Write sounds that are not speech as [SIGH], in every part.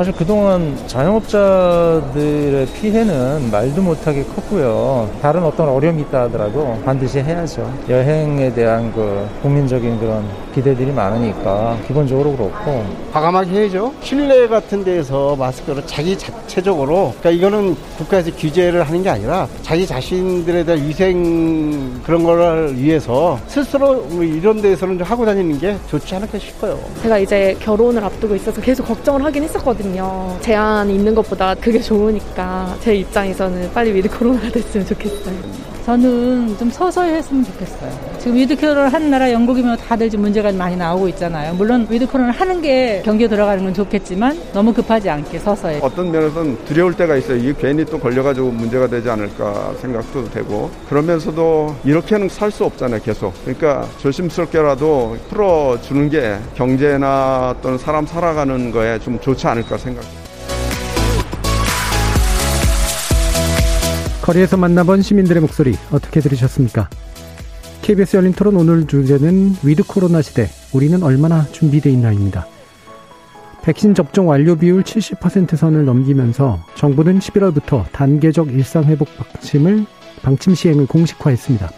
사실 그동안 자영업자들의 피해는 말도 못하게 컸고요. 다른 어떤 어려움이 있다 하더라도 반드시 해야죠. 여행에 대한 그 국민적인 그런 기대들이 많으니까 기본적으로 그렇고 과감하게 해야죠. 실내 같은 데에서 마스크를 자기 자체적으로 그러니까 이거는 국가에서 규제를 하는 게 아니라 자기 자신들에 대한 위생 그런 걸 위해서 스스로 뭐 이런 데에서는 좀 하고 다니는 게 좋지 않을까 싶어요. 제가 이제 결혼을 앞두고 있어서 계속 걱정을 하긴 했었거든요. 제한이 있는 것보다 그게 좋으니까 제 입장에서는 빨리 위드 코로나가 됐으면 좋겠어요. 저는 좀 서서히 했으면 좋겠어요. 지금 위드 코로나를 한 나라 영국이면 다들 지금 문제가 많이 나오고 있잖아요. 물론 위드 코로나를 하는 게 경기에 들어가는 건 좋겠지만 너무 급하지 않게 서서히. 어떤 면에서는 두려울 때가 있어요. 이게 괜히 또 걸려가지고 문제가 되지 않을까 생각도 되고 그러면서도 이렇게는 살 수 없잖아요. 계속. 그러니까 조심스럽게라도 풀어주는 게 경제나 어떤 사람 살아가는 거에 좀 좋지 않을까 생각합니다. 거리에서 만나본 시민들의 목소리 어떻게 들으셨습니까? KBS 열린 토론 오늘 주제는 위드 코로나 시대 우리는 얼마나 준비되어 있나입니다. 백신 접종 완료 비율 70% 선을 넘기면서 정부는 11월부터 단계적 일상 회복 방침을 방침 시행을 공식화했습니다.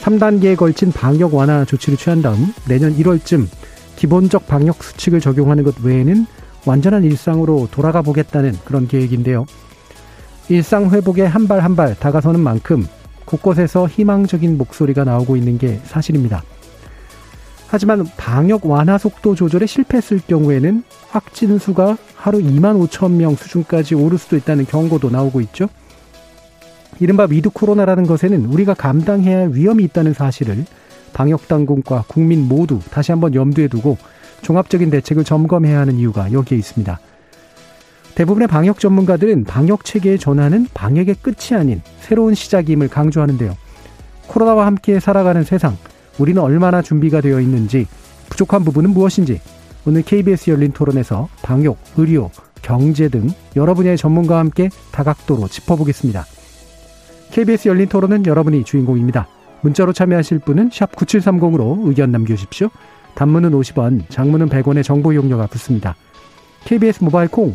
3단계에 걸친 방역 완화 조치를 취한 다음 내년 1월쯤 기본적 방역 수칙을 적용하는 것 외에는 완전한 일상으로 돌아가 보겠다는 그런 계획인데요. 일상 회복에 한 발 한 발 다가서는 만큼 곳곳에서 희망적인 목소리가 나오고 있는 게 사실입니다. 하지만 방역 완화 속도 조절에 실패했을 경우에는 확진 수가 하루 2만 5천 명 수준까지 오를 수도 있다는 경고도 나오고 있죠. 이른바 위드 코로나라는 것에는 우리가 감당해야 할 위험이 있다는 사실을 방역 당국과 국민 모두 다시 한번 염두에 두고 종합적인 대책을 점검해야 하는 이유가 여기에 있습니다. 대부분의 방역 전문가들은 방역 체계의 전환은 방역의 끝이 아닌 새로운 시작임을 강조하는데요. 코로나와 함께 살아가는 세상, 우리는 얼마나 준비가 되어 있는지, 부족한 부분은 무엇인지, 오늘 KBS 열린 토론에서 방역, 의료, 경제 등 여러 분야의 전문가와 함께 다각도로 짚어보겠습니다. KBS 열린 토론은 여러분이 주인공입니다. 문자로 참여하실 분은 9730으로 의견 남겨주십시오. 단문은 50원, 장문은 100원의 정보 이용료가 붙습니다. KBS 모바일 콩,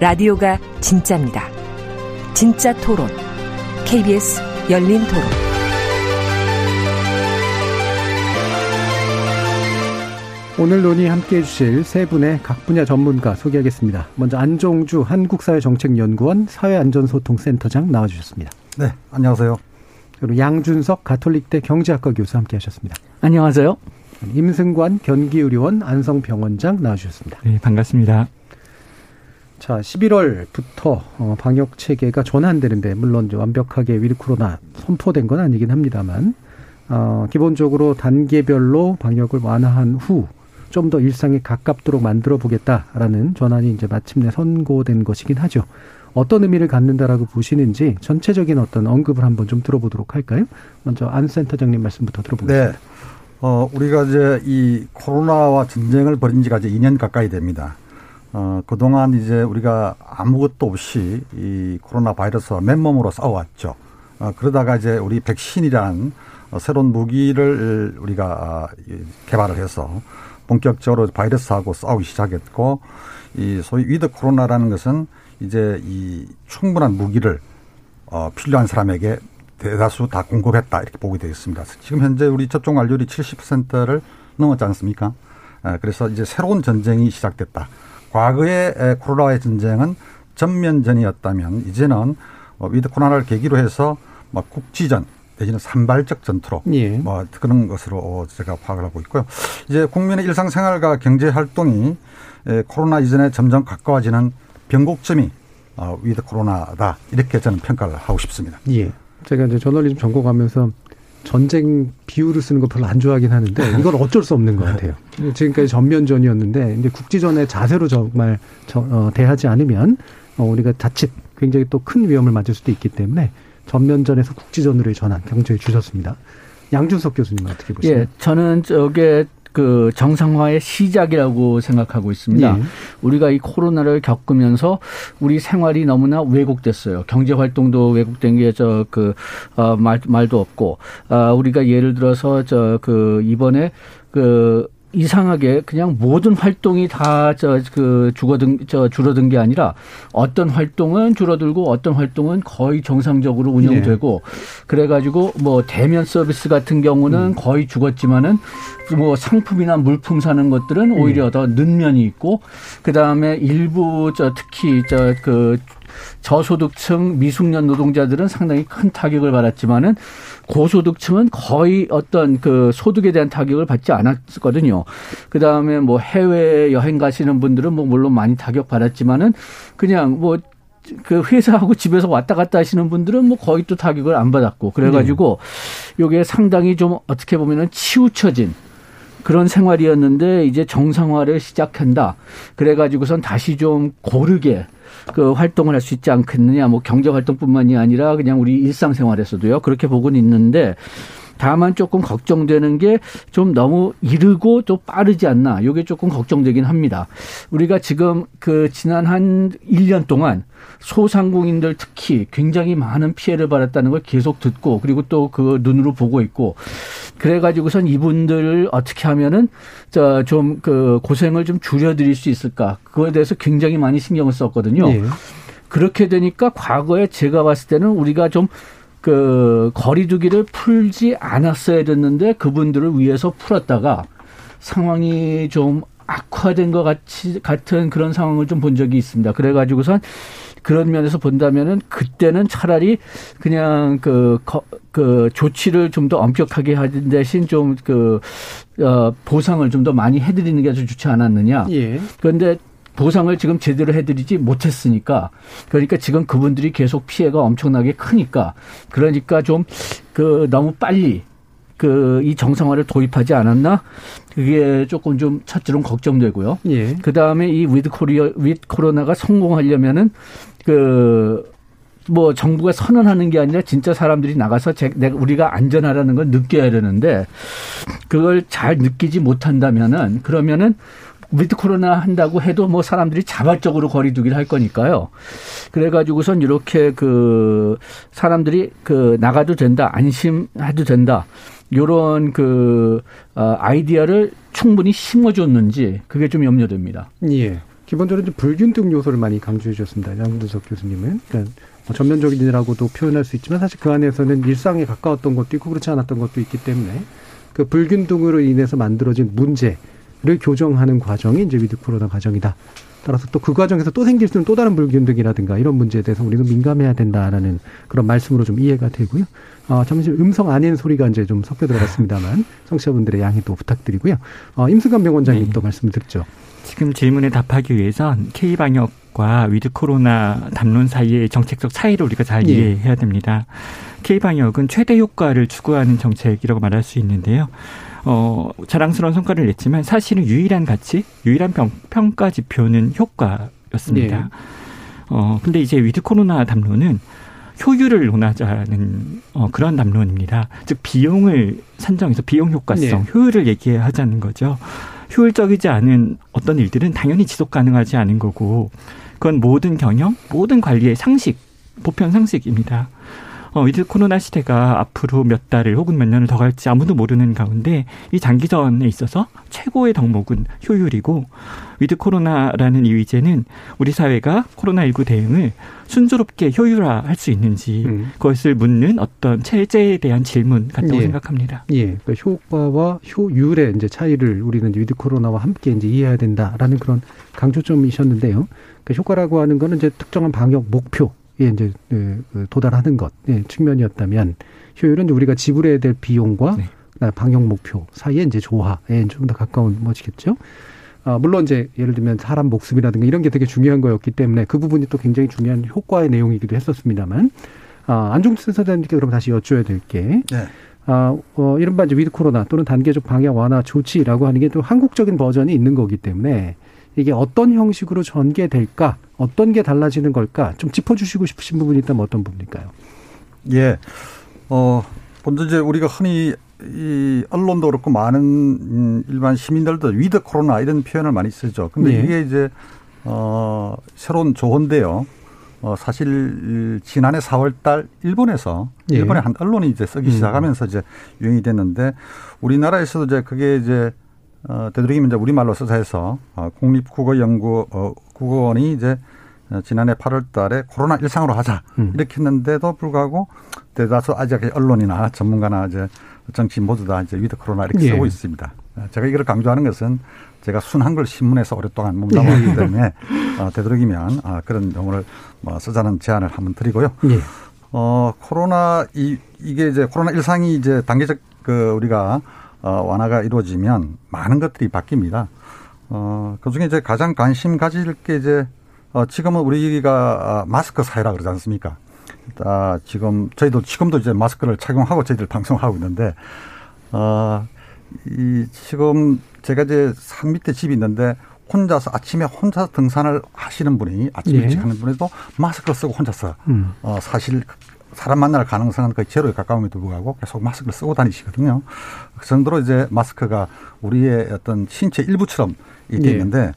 라디오가 진짜입니다. 진짜 토론. KBS 열린 토론. 오늘 논의 함께 해주실 세 분의 각 분야 전문가 소개하겠습니다. 먼저 안종주 한국사회정책연구원 사회안전소통센터장 나와주셨습니다. 네, 안녕하세요. 그리고 양준석 가톨릭대 경제학과 교수 함께 하셨습니다. 안녕하세요. 임승관 경기의료원 안성병원장 나와주셨습니다. 네, 반갑습니다. 자, 11월부터 어, 방역 체계가 전환되는데 물론 완벽하게 위드 코로나 선포된 건 아니긴 합니다만 어, 기본적으로 단계별로 방역을 완화한 후 좀 더 일상에 가깝도록 만들어 보겠다라는 전환이 이제 마침내 선고된 것이긴 하죠. 어떤 의미를 갖는다라고 보시는지 전체적인 어떤 언급을 한번 좀 들어보도록 할까요? 먼저 안 센터장님 말씀부터 들어보겠습니다. 네. 어, 우리가 이제 이 코로나와 전쟁을 벌인 지가 이제 2년 가까이 됩니다. 어, 그동안 이제 우리가 아무것도 없이 이 코로나 바이러스와 맨몸으로 싸워왔죠. 어, 그러다가 이제 우리 백신이라는 새로운 무기를 우리가 아, 개발을 해서 본격적으로 바이러스하고 싸우기 시작했고 이 소위 위드 코로나라는 것은 이제 이 충분한 무기를 어, 필요한 사람에게 대다수 다 공급했다 이렇게 보게 되겠습니다. 지금 현재 우리 접종 완료율이 70%를 넘었지 않습니까? 그래서 이제 새로운 전쟁이 시작됐다. 과거의 코로나의 전쟁은 전면전이었다면 이제는 어, 위드 코로나를 계기로 해서 뭐 국지전 내지는 산발적 전투로 예. 뭐 그런 것으로 제가 파악을 하고 있고요. 이제 국민의 일상생활과 경제 활동이 코로나 이전에 점점 가까워지는 변곡점이 어, 위드 코로나다 이렇게 저는 평가를 하고 싶습니다. 예. 제가 이제 저널리즘 전공하면서 전쟁 비유를 쓰는 거 별로 안 좋아하긴 하는데 이건 어쩔 수 없는 것 같아요. 지금까지 전면전이었는데 이제 국지전의 자세로 정말 저, 어, 대하지 않으면 어, 우리가 자칫 굉장히 또 큰 위험을 맞을 수도 있기 때문에 전면전에서 국지전으로의 전환 경제에 주셨습니다. 양준석 교수님 어떻게 보세요? 예, 저는 저게 그 정상화의 시작이라고 생각하고 있습니다. 예. 우리가 이 코로나를 겪으면서 우리 생활이 너무나 왜곡됐어요. 경제 활동도 왜곡된 게 저 그 어, 말, 말도 없고 아 우리가 예를 들어서 저 그 이번에 그 이상하게 그냥 모든 활동이 다 저 그 줄어든 저 줄어든 게 아니라 어떤 활동은 줄어들고 어떤 활동은 거의 정상적으로 운영되고 그래가지고 뭐 대면 서비스 같은 경우는 거의 죽었지만은 뭐 상품이나 물품 사는 것들은 오히려 더는 면이 있고 그 다음에 일부 저 특히 저그 저소득층 미숙년 노동자들은 상당히 큰 타격을 받았지만은 고소득층은 거의 어떤 그 소득에 대한 타격을 받지 않았거든요. 그 다음에 뭐 해외 여행 가시는 분들은 뭐 물론 많이 타격 받았지만은 그냥 뭐그 회사하고 집에서 왔다 갔다 하시는 분들은 뭐 거의 또 타격을 안 받았고 그래가지고 요게 상당히 좀 어떻게 보면은 치우쳐진 그런 생활이었는데 이제 정상화를 시작한다. 그래가지고선 다시 좀 고르게 그 활동을 할 수 있지 않겠느냐. 뭐 경제 활동뿐만이 아니라 그냥 우리 일상생활에서도요. 그렇게 보고는 있는데 다만 조금 걱정되는 게 좀 너무 이르고 또 빠르지 않나. 요게 조금 걱정되긴 합니다. 우리가 지금 그 지난 한 1년 동안 소상공인들 특히 굉장히 많은 피해를 받았다는 걸 계속 듣고 그리고 또 그 눈으로 보고 있고 그래가지고선 이분들을 어떻게 하면은 저좀그 고생을 좀 줄여드릴 수 있을까 그거에 대해서 굉장히 많이 신경을 썼거든요. 예. 그렇게 되니까 과거에 제가 봤을 때는 우리가 좀 그 거리두기를 풀지 않았어야 됐는데 그분들을 위해서 풀었다가 상황이 좀 악화된 것 같이 같은 그런 상황을 좀 본 적이 있습니다. 그래가지고선 그런 면에서 본다면은 그때는 차라리 그냥 그, 거, 그 조치를 좀 더 엄격하게 하는 대신 좀 그, 어, 보상을 좀 더 많이 해드리는 게 아주 좋지 않았느냐. 예. 그런데 보상을 지금 제대로 해드리지 못했으니까 그러니까 지금 그분들이 계속 피해가 엄청나게 크니까 그러니까 좀 그 너무 빨리 그 이 정상화를 도입하지 않았나 그게 조금 좀 첫째로 걱정되고요. 예. 그 다음에 이 위드 코리아 위드 코로나가 성공하려면은 그뭐 정부가 선언하는 게 아니라 진짜 사람들이 나가서 제, 내가 우리가 안전하다는 걸 느껴야 되는데 그걸 잘 느끼지 못한다면은 그러면은 with 코로나 한다고 해도 뭐 사람들이 자발적으로 거리두기를 할 거니까요. 그래가지고선 이렇게 그 사람들이 그 나가도 된다, 안심해도 된다. 요런 그 어, 아이디어를 충분히 심어줬는지 그게 좀 염려됩니다. 예. 기본적으로 불균등 요소를 많이 강조해 주셨습니다. 양준석 교수님은. 그러니까 뭐 전면적이라고도 표현할 수 있지만 사실 그 안에서는 일상에 가까웠던 것도 있고 그렇지 않았던 것도 있기 때문에 그 불균등으로 인해서 만들어진 문제 를 교정하는 과정이 이제 with 코로나 과정이다. 따라서 또 그 과정에서 또 생길 수 있는 또 다른 불균등이라든가 이런 문제에 대해서 우리는 민감해야 된다라는 그런 말씀으로 좀 이해가 되고요. 어, 잠시 음성 아닌 소리가 이제 좀 섞여 들어갔습니다만 청취자분들의 양해 또 부탁드리고요. 어, 임승관 병원장님 네. 또 말씀 드렸죠. 지금 질문에 답하기 위해선 K방역 과 with 코로나 담론 사이의 정책적 차이를 우리가 잘 예. 이해해야 됩니다. K방역은 최대 효과를 추구하는 정책이라고 말할 수 있는데요. 어, 자랑스러운 성과를 냈지만 사실은 유일한 가치, 유일한 평, 평가 지표는 효과였습니다. 예. 어, 근데 이제 with 코로나 담론은 효율을 논하자는 어, 그런 담론입니다. 즉 비용을 산정해서 비용 효과성, 네. 효율을 얘기해야 하자는 거죠. 효율적이지 않은 어떤 일들은 당연히 지속 가능하지 않은 거고 그건 모든 경영, 모든 관리의 상식, 보편 상식입니다. 어, with 코로나 시대가 앞으로 몇 달을 혹은 몇 년을 더 갈지 아무도 모르는 가운데 이 장기전에 있어서 최고의 덕목은 효율이고 with 코로나라는 이 의제는 우리 사회가 코로나19 대응을 순조롭게 효율화할 수 있는지 음. 그것을 묻는 어떤 체제에 대한 질문 같다고 예. 생각합니다. 예, 그러니까 효과와 효율의 이제 차이를 우리는 이제 with 코로나와 함께 이제 이해해야 된다라는 그런 강조점이셨는데요. 그러니까 효과라고 하는 거는 이제 특정한 방역 목표에 이제 예, 그 도달하는 것 예, 측면이었다면 효율은 우리가 지불해야 될 비용과 네. 그다음에 방역 목표 사이에 이제 조화에 좀 더 가까운 것이겠죠. 아, 물론 이제 예를 들면 사람 목숨이라든가 이런 게 되게 중요한 거였기 때문에 그 부분이 또 굉장히 중요한 효과의 내용이기도 했었습니다만 아, 안종주 센터장님께 그럼 다시 여쭤야 될 게. 네. 아, 어, 이른바 이제 with 코로나 또는 단계적 방역 완화 조치라고 하는 게 또 한국적인 버전이 있는 거기 때문에 이게 어떤 형식으로 전개될까, 어떤 게 달라지는 걸까, 좀 짚어주시고 싶으신 부분이 있다면 어떤 부분일까요? 예. 어, 먼저 이제 우리가 흔히 이 언론도 그렇고 많은 음, 일반 시민들도 with 코로나 이런 표현을 많이 쓰죠. 근데 예. 이게 이제 어, 새로운 조어인데요. 어, 사실 지난해 4월 달 일본에서 예. 일본의 한 언론이 이제 쓰기 음. 시작하면서 이제 유행이 됐는데 우리나라에서도 이제 그게 이제 어, 되도록이면 이제 우리말로 써서 해서 어, 국립국어연구 어, 국어원이 이제 어, 지난해 8월 달에 코로나 일상으로 하자 음. 이렇게 했는데도 불구하고 대다수 아시아의 언론이나 전문가나 이제 정치 모두 다 이제 with 코로나 이렇게 예. 쓰고 있습니다. 어, 제가 이걸 강조하는 것은 제가 순한글 신문에서 오랫동안 몸담았기 예. 때문에 어, 되도록이면 아, 그런 용어를 뭐 쓰자는 제안을 한번 드리고요. 예. 어, 코로나, 이, 이게 이제 코로나 일상이 이제 단계적 그 우리가 어, 완화가 이루어지면 많은 것들이 바뀝니다. 어, 그 중에 이제 가장 관심 가질 게 이제 어, 지금은 우리가 아, 마스크 사회라 그러지 않습니까? 아, 지금 저희도 지금도 이제 마스크를 착용하고 저희들 방송하고 있는데 어, 이 지금 제가 이제 산 밑에 집이 있는데 혼자서 아침에 혼자 등산을 하시는 분이 아침 예. 일찍 하는 분에도 마스크를 쓰고 혼자서 음. 어, 사실 사람 만날 가능성은 거의 제로에 가까움에도 불구하고 계속 마스크를 쓰고 다니시거든요. 그 정도로 이제 마스크가 우리의 어떤 신체 일부처럼 이게 예. 있는데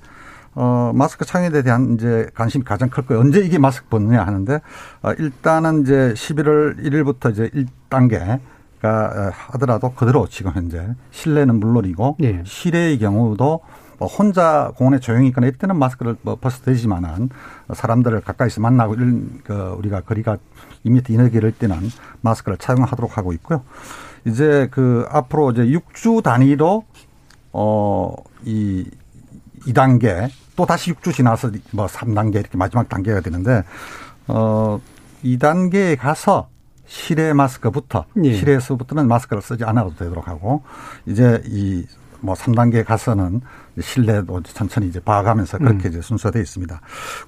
어, 마스크 착용에 대한 이제 관심이 가장 클 거예요. 언제 이게 마스크 벗느냐 하는데 어, 일단은 이제 11월 1일부터 이제 1단계가 어, 하더라도 그대로 지금 현재 실내는 물론이고 예. 실외의 경우도 뭐 혼자 공원에 조용히 있거나 이럴 때는 마스크를 뭐 벗어도 되지만은 사람들을 가까이서 만나고 이런 그 우리가 거리가 2m 이내에 이럴 때는 마스크를 착용하도록 하고 있고요. 이제 그 앞으로 이제 6주 단위로 어이 2단계 또 다시 6주 지나서 뭐 3단계 이렇게 마지막 단계가 되는데 어 2단계에 가서 실외 마스크부터 예. 실외에서부터는 마스크를 쓰지 않아도 되도록 하고 이제 이 뭐 3단계 가서는 실내도 천천히 이제 봐가면서 그렇게 음. 이제 순서되어 있습니다.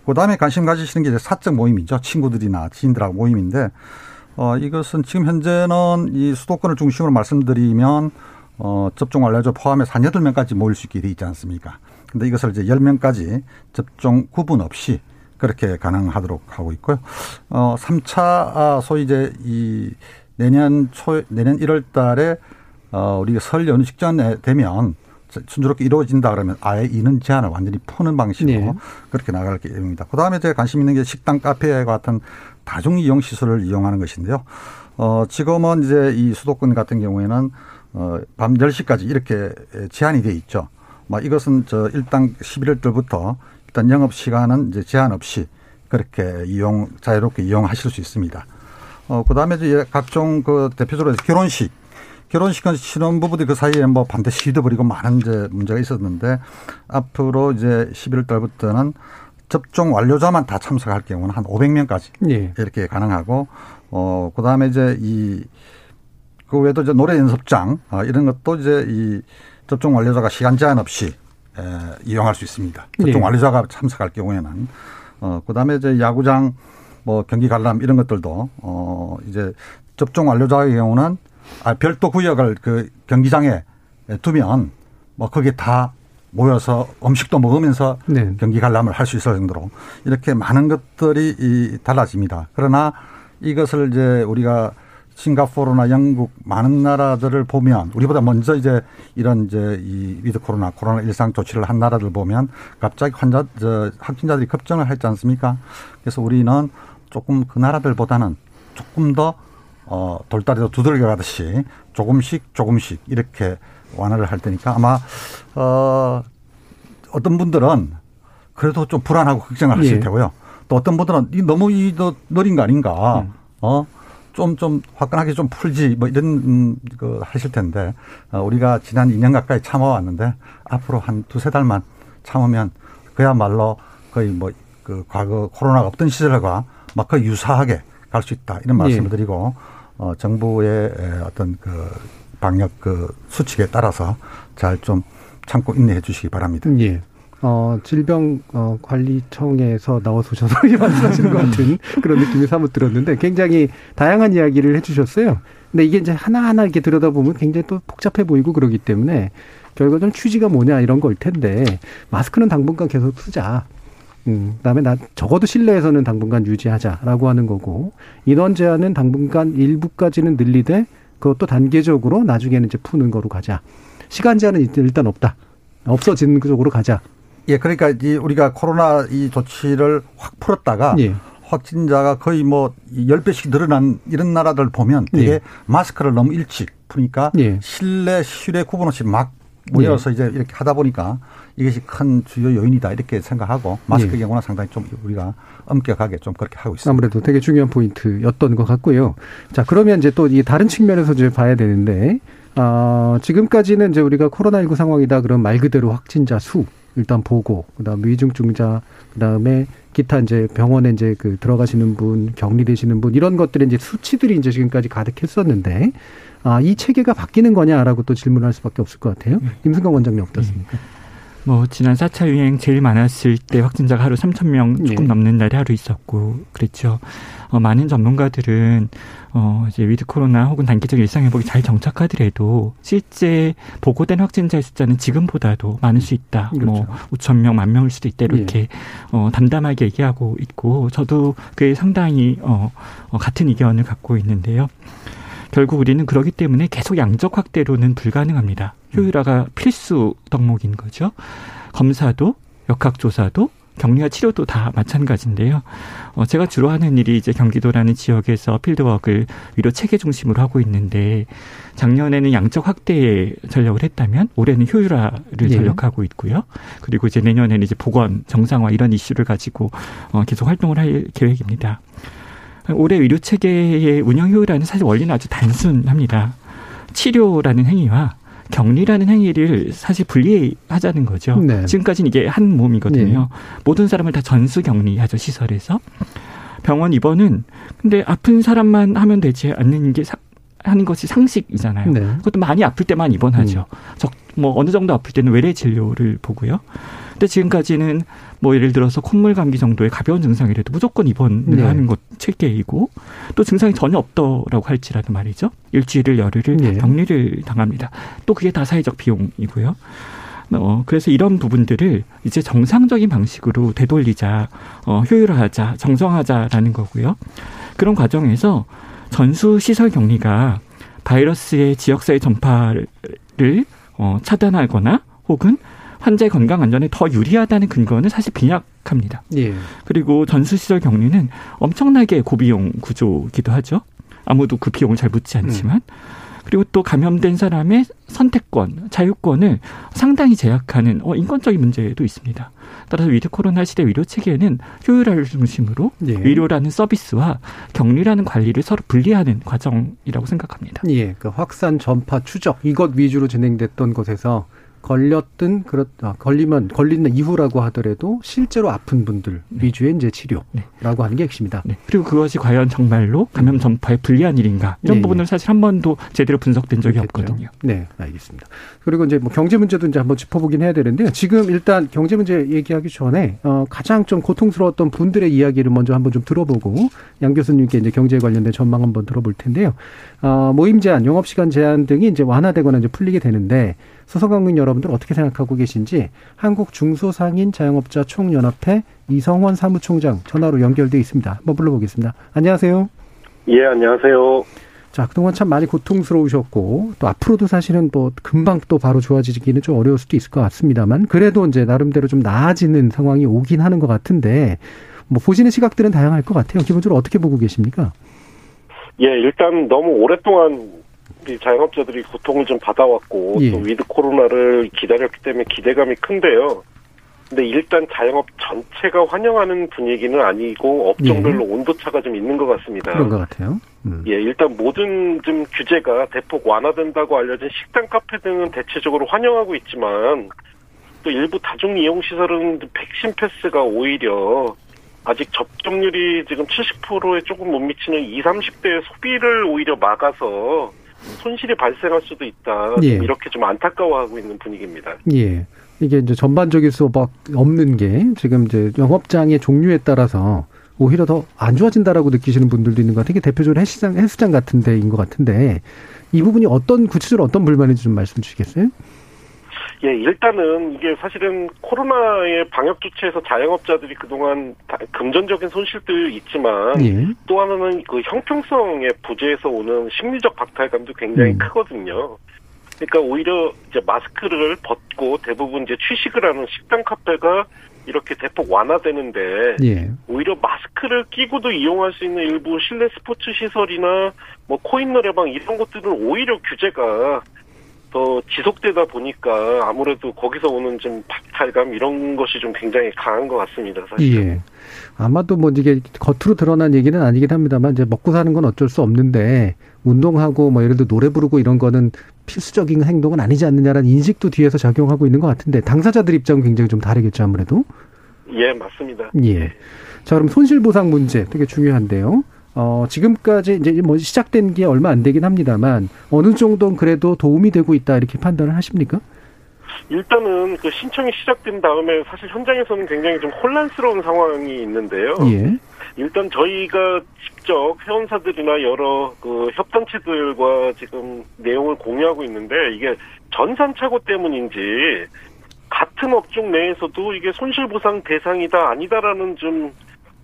그 다음에 관심 가지시는 게 이제 사적 모임이죠. 친구들이나 지인들하고 모임인데 어, 이것은 지금 현재는 이 수도권을 중심으로 말씀드리면 어, 접종 완료자 포함해서 한 8명까지 모일 수 있게 돼 있지 않습니까? 근데 이것을 이제 10명까지 접종 구분 없이 그렇게 가능하도록 하고 있고요. 어, 3차, 아, 소위 이제 이 내년 초, 내년 1월 달에 어, 우리가 설 연휴 직전에 되면 순조롭게 이루어진다 그러면 아예 이는 제한을 완전히 푸는 방식으로 네. 그렇게 나갈 계획입니다. 그 다음에 제가 관심 있는 게 식당, 카페 같은 다중 이용 시설을 이용하는 것인데요. 어, 지금은 이제 이 수도권 같은 경우에는 어, 밤 10시까지 이렇게 제한이 돼 있죠. 뭐 이것은 저 일단 11월 달부터 일단 영업 시간은 이제 제한 없이 그렇게 이용, 자유롭게 이용하실 수 있습니다. 어, 그 다음에 이제 각종 그 대표적으로 결혼식 결혼식은 신혼부부들이 그 사이에 뭐 반드시 잊어버리고 많은 이제 문제가 있었는데 앞으로 이제 11월 달부터는 접종 완료자만 다 참석할 경우는 한 500명까지 예. 이렇게 가능하고 어 그다음에 이제 이 그 외에도 이제 노래 연습장 아, 이런 것도 이제 이 접종 완료자가 시간 제한 없이 에, 이용할 수 있습니다. 접종 네. 완료자가 참석할 경우에는 어 그다음에 이제 야구장 뭐 경기 관람 이런 것들도 어 이제 접종 완료자의 경우는 아 별도 구역을 그 경기장에 두면 뭐 거기에 다 모여서 음식도 먹으면서 네. 경기 관람을 할 수 있을 정도로 이렇게 많은 것들이 이 달라집니다. 그러나 이것을 이제 우리가 싱가포르나 영국 많은 나라들을 보면 우리보다 먼저 이제 이런 이제 이 with 코로나 코로나 일상 조치를 한 나라들 보면 갑자기 환자 저 확진자들이 급증을 했지 않습니까? 그래서 우리는 조금 그 나라들보다는 조금 더 어, 돌다리도 두들겨 가듯이 조금씩 조금씩 이렇게 완화를 할 테니까 아마 어, 어떤 분들은 그래도 좀 불안하고 걱정을 하실 예. 테고요. 또 어떤 분들은 이 너무 이 너, 느린 거 아닌가? 음. 어? 좀, 좀 화끈하게 좀 풀지 뭐 이런, 음, 그 하실 텐데, 어, 우리가 지난 2년 가까이 참아왔는데, 앞으로 한 두세 달만 참으면 그야말로 거의 뭐, 그 과거 코로나가 없던 시절과 막 거의 유사하게 갈 수 있다. 이런 말씀을 예. 드리고, 어, 정부의 에, 어떤 그 방역 그 수칙에 따라서 잘 좀 참고 인내해 주시기 바랍니다. 예. 어, 질병관리청에서 나와서 오셔서 [LAUGHS] 말씀하시는 것 같은 그런 느낌이 사뭇 들었는데 굉장히 다양한 이야기를 해주셨어요. 근데 이게 이제 하나하나 이렇게 들여다보면 굉장히 또 복잡해 보이고 그러기 때문에 결과적으로 취지가 뭐냐 이런 걸 텐데 마스크는 당분간 계속 쓰자. 음, 그다음에 나 적어도 실내에서는 당분간 유지하자라고 하는 거고 인원 제한은 당분간 일부까지는 늘리되 그것도 단계적으로 나중에는 이제 푸는 거로 가자. 시간 제한은 일단 없다. 없어지는 쪽으로 가자. 예, 그러니까 이 우리가 코로나 이 조치를 확 풀었다가 예. 확진자가 거의 뭐 10배씩 늘어난 이런 나라들 보면 되게 예. 마스크를 너무 일찍 푸니까 예. 실내 실외 구분 없이 막 모여서 예. 이제 이렇게 하다 보니까 이것이 큰 주요 요인이다 이렇게 생각하고 마스크 예. 경우는 상당히 좀 우리가 엄격하게 좀 그렇게 하고 있습니다. 아무래도 되게 중요한 포인트였던 것 같고요. 자 그러면 이제 또 이 다른 측면에서 이제 봐야 되는데 어, 지금까지는 이제 우리가 코로나19 상황이다 그런 말 그대로 확진자 수 일단 보고 그다음 위중증자 그다음에 기타 이제 병원에 이제 그 들어가시는 분 격리되시는 분 이런 것들이 이제 수치들이 이제 지금까지 가동했었는데 아, 이 체계가 바뀌는 거냐라고 또 질문할 수밖에 없을 것 같아요. 네. 임승관 원장님 어떻습니까? 네. 뭐 지난 4차 유행 제일 많았을 때 확진자가 하루 3천 명 조금 네. 넘는 날이 하루 있었고 그랬죠. 어, 많은 전문가들은 어 이제 with 코로나 혹은 단계적 일상 회복이 잘 정착하더라도 실제 보고된 확진자의 숫자는 지금보다도 많을 수 있다. 그렇죠. 뭐 5천 명, 만 명일 수도 있다 이렇게 예. 어 담담하게 얘기하고 있고 저도 그에 상당히 어, 어 같은 의견을 갖고 있는데요. 결국 우리는 그러기 때문에 계속 양적 확대로는 불가능합니다. 효율화가 필수 덕목인 거죠. 검사도 역학조사도 격리와 치료도 다 마찬가지인데요. 어, 제가 주로 하는 일이 이제 경기도라는 지역에서 필드워크를 위로 체계 중심으로 하고 있는데 작년에는 양적 확대에 전력을 했다면 올해는 효율화를 네. 전력하고 있고요. 그리고 이제 내년에는 이제 보건 정상화 이런 이슈를 가지고 어, 계속 활동을 할 계획입니다. 올해 의료 체계의 운영 효율화는 사실 원리는 아주 단순합니다. 치료라는 행위와 격리라는 행위를 사실 분리하자는 거죠. 네. 지금까지는 이게 한 몸이거든요. 네. 모든 사람을 다 전수 격리하죠 시설에서. 병원 입원은 근데 아픈 사람만 하면 되지 않는 게 사, 하는 것이 상식이잖아요. 네. 그것도 많이 아플 때만 입원하죠. 음. 적, 뭐 어느 정도 아플 때는 외래 진료를 보고요. 근데 지금까지는 뭐 예를 들어서 콧물 감기 정도의 가벼운 증상이라도 무조건 입원을 네. 하는 것 체계이고 또 증상이 전혀 없더라고 할지라도 말이죠. 일주일을 열흘을 네. 격리를 당합니다. 또 그게 다 사회적 비용이고요. 어, 그래서 이런 부분들을 이제 정상적인 방식으로 되돌리자, 어, 효율화하자, 정성하자라는 거고요. 그런 과정에서 전수 시설 격리가 바이러스의 지역사회 전파를 어, 차단하거나 혹은 환자의 건강 안전에 더 유리하다는 근거는 사실 빈약합니다. 예. 그리고 전수시설 격리는 엄청나게 고비용 구조기도 하죠. 아무도 그 비용을 잘 묻지 않지만. 음. 그리고 또 감염된 사람의 선택권, 자유권을 상당히 제약하는 어, 인권적인 문제도 있습니다. 따라서 with 코로나 시대 의료 체계는 효율화를 중심으로 예. 의료라는 서비스와 격리라는 관리를 서로 분리하는 과정이라고 생각합니다. 예, 그 확산 전파 추적 이것 위주로 진행됐던 것에서 걸렸든 그렇 아, 걸리면 걸리는 이후라고 하더라도 실제로 아픈 분들 네. 위주의 이제 치료라고 네. 하는 게 핵심이다. 네. 그리고 그것이 과연 정말로 감염 전파에 불리한 일인가 이런 네. 부분을 사실 한 번도 제대로 분석된 적이 그렇겠죠. 없거든요. 네, 알겠습니다. 그리고 이제 뭐 경제 문제도 이제 한번 짚어보긴 해야 되는데요. 지금 일단 경제 문제 얘기하기 전에 어, 가장 좀 고통스러웠던 분들의 이야기를 먼저 한번 좀 들어보고 양 교수님께 이제 경제에 관련된 전망 한번 들어볼 텐데요. 어, 모임 제한, 영업 시간 제한 등이 이제 완화되거나 이제 풀리게 되는데 소상공인 여러분들 어떻게 생각하고 계신지 한국 중소상인 자영업자 총연합회 이성원 사무총장 전화로 연결돼 있습니다. 한번 불러보겠습니다. 안녕하세요. 예, 안녕하세요. 자, 그동안 참 많이 고통스러우셨고, 또 앞으로도 사실은 뭐 금방 또 바로 좋아지기는 좀 어려울 수도 있을 것 같습니다만, 그래도 이제 나름대로 좀 나아지는 상황이 오긴 하는 것 같은데, 뭐 보시는 시각들은 다양할 것 같아요. 기본적으로 어떻게 보고 계십니까? 예, 일단 너무 오랫동안 우리 자영업자들이 고통을 좀 받아왔고 예. 또 with 코로나를 기다렸기 때문에 기대감이 큰데요. 근데 일단 자영업 전체가 환영하는 분위기는 아니고 업종별로 예. 온도차가 좀 있는 것 같습니다. 그런 것 같아요. 음. 예, 일단 모든 좀 규제가 대폭 완화된다고 알려진 식당, 카페 등은 대체적으로 환영하고 있지만 또 일부 다중 이용 시설은 백신 패스가 오히려 아직 접종률이 지금 70%에 조금 못 미치는 20, 30대의 소비를 오히려 막아서 손실이 발생할 수도 있다. 예. 이렇게 좀 안타까워하고 있는 분위기입니다. 예. 이게 이제 전반적일 수밖 없는 게 지금 이제 영업장의 종류에 따라서 오히려 더 안 좋아진다라고 느끼시는 분들도 있는 것 같아요. 이게 대표적으로 헬스장, 헬스장 같은 데인 것 같은데 이 부분이 어떤 구체적으로 어떤 불만인지 좀 말씀 주시겠어요? 예, 일단은 이게 사실은 코로나의 방역 조치에서 자영업자들이 그동안 다 금전적인 손실도 있지만 예. 또 하나는 그 형평성의 부재에서 오는 심리적 박탈감도 굉장히 음. 크거든요. 그러니까 오히려 이제 마스크를 벗고 대부분 이제 취식을 하는 식당 카페가 이렇게 대폭 완화되는데 예. 오히려 마스크를 끼고도 이용할 수 있는 일부 실내 스포츠 시설이나 뭐 코인 노래방 이런 것들은 오히려 규제가 더 지속되다 보니까 아무래도 거기서 오는 좀 박탈감 이런 것이 좀 굉장히 강한 것 같습니다. 사실. 예. 아마도 뭐 이게 겉으로 드러난 얘기는 아니긴 합니다만 이제 먹고 사는 건 어쩔 수 없는데 운동하고 뭐 예를 들어 노래 부르고 이런 거는 필수적인 행동은 아니지 않느냐라는 인식도 뒤에서 작용하고 있는 것 같은데 당사자들 입장은 굉장히 좀 다르겠죠 아무래도. 예, 맞습니다. 예. 자, 그럼 손실보상 문제 되게 중요한데요. 어, 지금까지 이제 뭐 시작된 게 얼마 안 되긴 합니다만 어느 정도는 그래도 도움이 되고 있다 이렇게 판단을 하십니까? 일단은 그 신청이 시작된 다음에 사실 현장에서는 굉장히 좀 혼란스러운 상황이 있는데요. 예. 일단 저희가 직접 회원사들이나 여러 그 협단체들과 지금 내용을 공유하고 있는데 이게 전산착오 때문인지 같은 업종 내에서도 이게 손실보상 대상이다 아니다라는 좀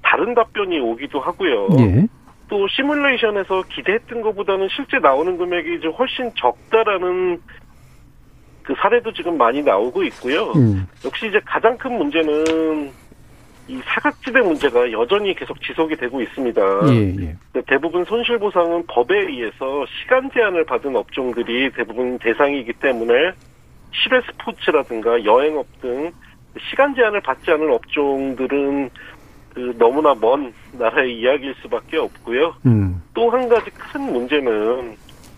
다른 답변이 오기도 하고요. 예. 또 시뮬레이션에서 기대했던 것보다는 실제 나오는 금액이 좀 훨씬 적다라는 그 사례도 지금 많이 나오고 있고요. 음. 역시 이제 가장 큰 문제는 이 사각지대 문제가 여전히 계속 지속이 되고 있습니다. 예, 예. 대부분 손실보상은 법에 의해서 시간 제한을 받은 업종들이 대부분 대상이기 때문에 실외 스포츠라든가 여행업 등 시간 제한을 받지 않은 업종들은 그 너무나 먼 나라의 이야기일 수밖에 없고요. 음. 또한 가지 큰 문제는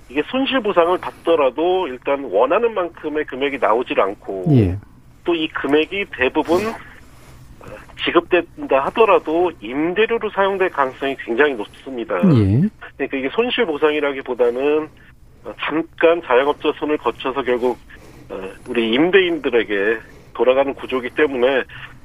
이게 손실보상을 받더라도 일단 원하는 만큼의 금액이 나오질 않고 예. 또이 금액이 대부분 어, 지급된다 하더라도 임대료로 사용될 가능성이 굉장히 높습니다. 예. 그러니까 이게 손실보상이라기보다는 어, 잠깐 자영업자 손을 거쳐서 결국 어, 우리 임대인들에게 돌아가는 구조기 때문에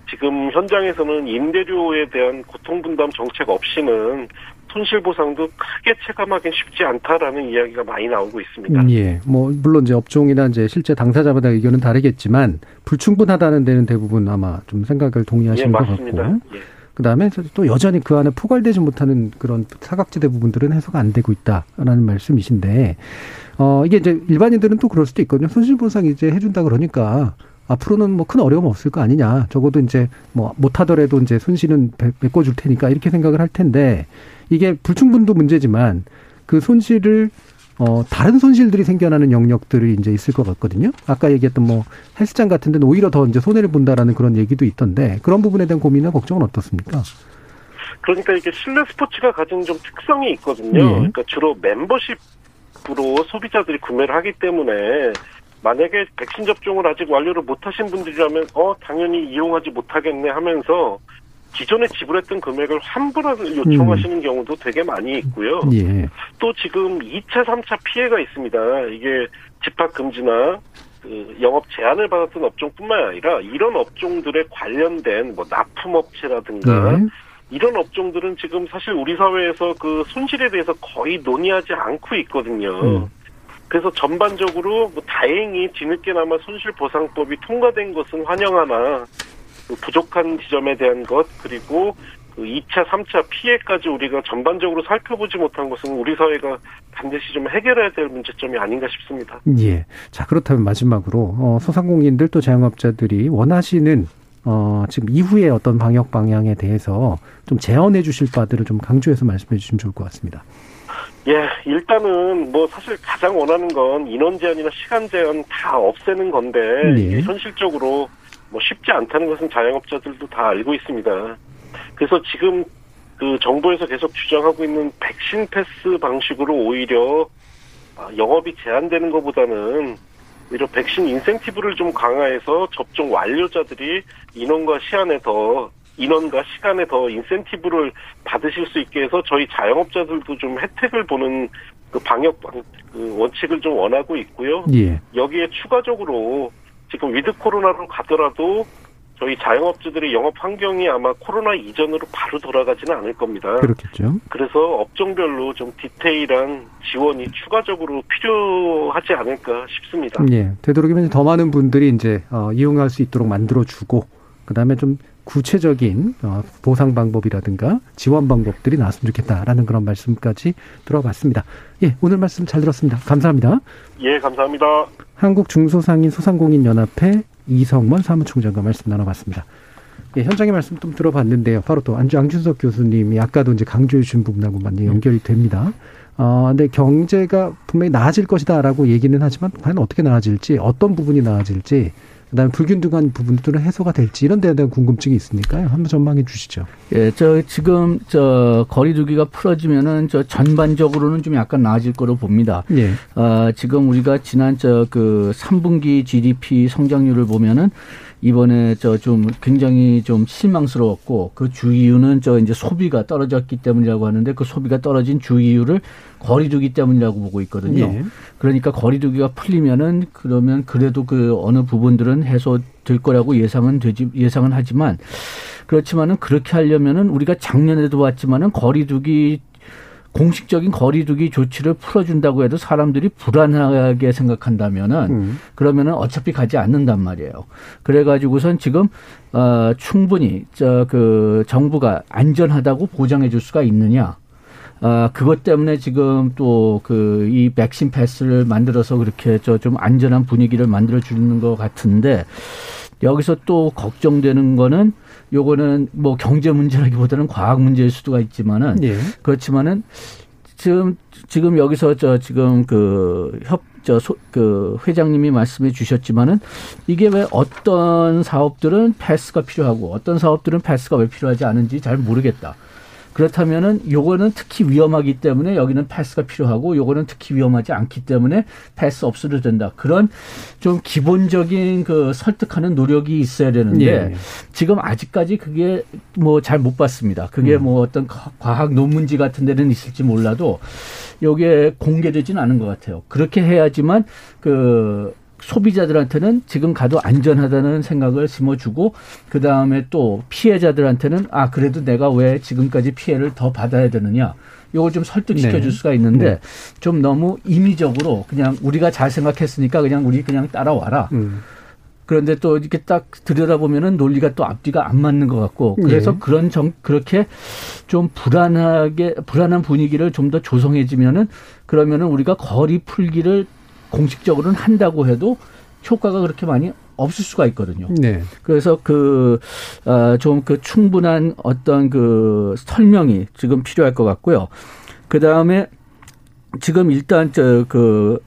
지금 현장에서는 임대료에 대한 고통 분담 정책 없이는 손실 보상도 크게 체감하기는 쉽지 않다라는 이야기가 많이 나오고 있습니다. 음, 예. 뭐 물론 이제 업종이나 이제 실제 당사자마다 의견은 다르겠지만 불충분하다는 데는 대부분 아마 좀 생각을 동의하시는 예, 것. 같고. 예. 그다음에 또 여전히 그 안에 포괄되지 못하는 그런 사각지대 부분들은 해소가 안 되고 있다라는 말씀이신데 어 이게 이제 일반인들은 또 그럴 수도 있거든요. 손실 보상 이제 해 준다 그러니까 앞으로는 뭐 큰 어려움 없을 거 아니냐. 적어도 이제 뭐 못하더라도 이제 손실은 배- 메꿔줄 테니까 이렇게 생각을 할 텐데 이게 불충분도 문제지만 그 손실을 어 다른 손실들이 생겨나는 영역들이 이제 있을 것 같거든요. 아까 얘기했던 뭐 헬스장 같은 데는 오히려 더 이제 손해를 본다라는 그런 얘기도 있던데 그런 부분에 대한 고민이나 걱정은 어떻습니까? 그러니까 이게 실내 스포츠가 가진 좀 특성이 있거든요. 예. 그러니까 주로 멤버십으로 소비자들이 구매를 하기 때문에 만약에 백신 접종을 아직 완료를 못하신 분들이라면 어 당연히 이용하지 못하겠네 하면서 기존에 지불했던 금액을 환불을 요청하시는 경우도 되게 많이 있고요. 예. 또 지금 2차, 3차 피해가 있습니다. 이게 집합 금지나 그 영업 제한을 받았던 업종뿐만 아니라 이런 업종들에 관련된 뭐 납품업체라든가 예. 이런 업종들은 지금 사실 우리 사회에서 그 손실에 대해서 거의 논의하지 않고 있거든요. 음. 그래서 전반적으로 뭐 다행히 뒤늦게나마 손실보상법이 통과된 것은 환영하나 그 부족한 지점에 대한 것 그리고 그 2차, 3차 피해까지 우리가 전반적으로 살펴보지 못한 것은 우리 사회가 반드시 좀 해결해야 될 문제점이 아닌가 싶습니다. 예. 자, 그렇다면 마지막으로, 어, 소상공인들 또 자영업자들이 원하시는, 어, 지금 이후에 어떤 방역 방향에 대해서 좀 제언해 주실 바들을 좀 강조해서 말씀해 주시면 좋을 것 같습니다. 예, 일단은 뭐 사실 가장 원하는 건 인원 제한이나 시간 제한 다 없애는 건데 네. 현실적으로 뭐 쉽지 않다는 것은 자영업자들도 다 알고 있습니다. 그래서 지금 그 정부에서 계속 주장하고 있는 백신 패스 방식으로 오히려 아, 영업이 제한되는 것보다는 오히려 백신 인센티브를 좀 강화해서 접종 완료자들이 인원과 시간에 더 인원과 시간에 더 인센티브를 받으실 수 있게 해서 저희 자영업자들도 좀 혜택을 보는 그 방역 방- 그 원칙을 좀 원하고 있고요. 예. 여기에 추가적으로 지금 with 코로나로 가더라도 저희 자영업주들의 영업 환경이 아마 코로나 이전으로 바로 돌아가지는 않을 겁니다. 그렇겠죠. 그래서 업종별로 좀 디테일한 지원이 추가적으로 필요하지 않을까 싶습니다. 예. 되도록이면 더 많은 분들이 이제 어, 이용할 수 있도록 만들어주고 그다음에 좀 구체적인 어, 보상 방법이라든가 지원 방법들이 나왔으면 좋겠다라는 그런 말씀까지 들어봤습니다. 예, 오늘 말씀 잘 들었습니다. 감사합니다. 예, 감사합니다. 한국 중소상인 소상공인 연합회 이성원 사무총장과 말씀 나눠봤습니다. 예, 현장의 말씀 좀 들어봤는데요. 바로 또 안주 앙준석 교수님이 아까도 이제 강조해 주신 부분하고 많이 연결이 됩니다. 어, 근데 경제가 분명히 나아질 것이다라고 얘기는 하지만 과연 어떻게 나아질지, 어떤 부분이 나아질지, 그다음에 불균등한 부분들은 해소가 될지 이런 데에 대한 궁금증이 있으니까요. 한번 전망해 주시죠. 예, 저 지금 저 거리두기가 풀어지면은 저 전반적으로는 좀 약간 나아질 거로 봅니다. 예. 아, 지금 우리가 지난 저 그 3분기 GDP 성장률을 보면은 이번에 저 좀 굉장히 좀 실망스러웠고 그 주 이유는 저 이제 소비가 떨어졌기 때문이라고 하는데 그 소비가 떨어진 주 이유를 거리두기 때문이라고 보고 있거든요. 예. 그러니까 거리두기가 풀리면은 그러면 그래도 그 어느 부분들은 해소될 거라고 예상은 되지 예상은 하지만 그렇지만은 그렇게 하려면은 우리가 작년에도 봤지만은 거리두기 공식적인 거리두기 조치를 풀어준다고 해도 사람들이 불안하게 생각한다면은 음. 그러면은 어차피 가지 않는단 말이에요. 그래가지고선 지금 어 충분히 저 그 정부가 안전하다고 보장해 줄 수가 있느냐? 아, 그것 때문에 지금 또 그 이 백신 패스를 만들어서 그렇게 저 좀 안전한 분위기를 만들어 주는 것 같은데 여기서 또 걱정되는 거는 요거는 뭐 경제 문제라기보다는 과학 문제일 수도 있지만은 예. 그렇지만은 지금 지금 여기서 저 지금 그 협 저그 회장님이 말씀해 주셨지만은 이게 왜 어떤 사업들은 패스가 필요하고 어떤 사업들은 패스가 왜 필요하지 않은지 잘 모르겠다. 그렇다면은 요거는 특히 위험하기 때문에 여기는 패스가 필요하고 요거는 특히 위험하지 않기 때문에 패스 없어도 된다. 그런 좀 기본적인 그 설득하는 노력이 있어야 되는데 예. 지금 아직까지 그게 뭐 잘 못 봤습니다. 그게 음. 뭐 어떤 과- 과학 논문지 같은 데는 있을지 몰라도 요게 공개되지는 않은 것 같아요. 그렇게 해야지만 그 소비자들한테는 지금 가도 안전하다는 생각을 심어주고 그 다음에 또 피해자들한테는 아 그래도 내가 왜 지금까지 피해를 더 받아야 되느냐 요걸 좀 설득시켜 네. 줄 수가 있는데 네. 좀 너무 임의적으로 그냥 우리가 잘 생각했으니까 그냥 우리 그냥 따라와라. 음. 그런데 또 이렇게 딱 들여다보면은 논리가 또 앞뒤가 안 맞는 것 같고 그래서 예. 그런 정 그렇게 좀 불안하게 불안한 분위기를 좀 더 조성해지면은 그러면은 우리가 거리 풀기를 공식적으로는 한다고 해도 효과가 그렇게 많이 없을 수가 있거든요. 네. 그래서 그, 어, 좀 그 충분한 어떤 그 설명이 지금 필요할 것 같고요. 그 다음에 지금 일단 저 그,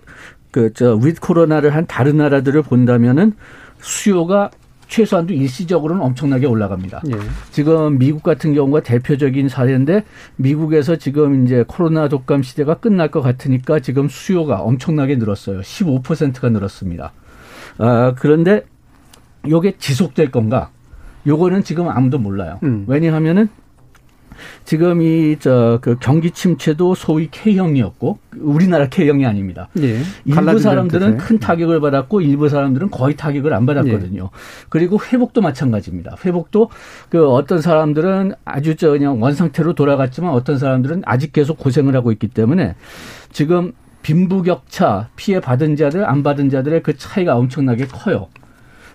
그, 저, 위드 코로나를 한 다른 나라들을 본다면은 수요가 최소한도 일시적으로는 엄청나게 올라갑니다. 예. 지금 미국 같은 경우가 대표적인 사례인데 미국에서 지금 이제 코로나 독감 시대가 끝날 것 같으니까 지금 수요가 엄청나게 늘었어요. 15%가 늘었습니다. 아, 그런데 요게 지속될 건가? 요거는 지금 아무도 몰라요. 음. 왜냐하면은 지금 이 저 그 경기 침체도 소위 K형이었고 우리나라 K형이 아닙니다. 예. 일부 사람들은. 큰 타격을 받았고 일부 사람들은 거의 타격을 안 받았거든요. 예. 그리고 회복도 마찬가지입니다. 회복도 그 어떤 사람들은 아주 저 그냥 원 상태로 돌아갔지만 어떤 사람들은 아직 계속 고생을 하고 있기 때문에 지금 빈부격차 피해 받은 자들 안 받은 자들의 그 차이가 엄청나게 커요.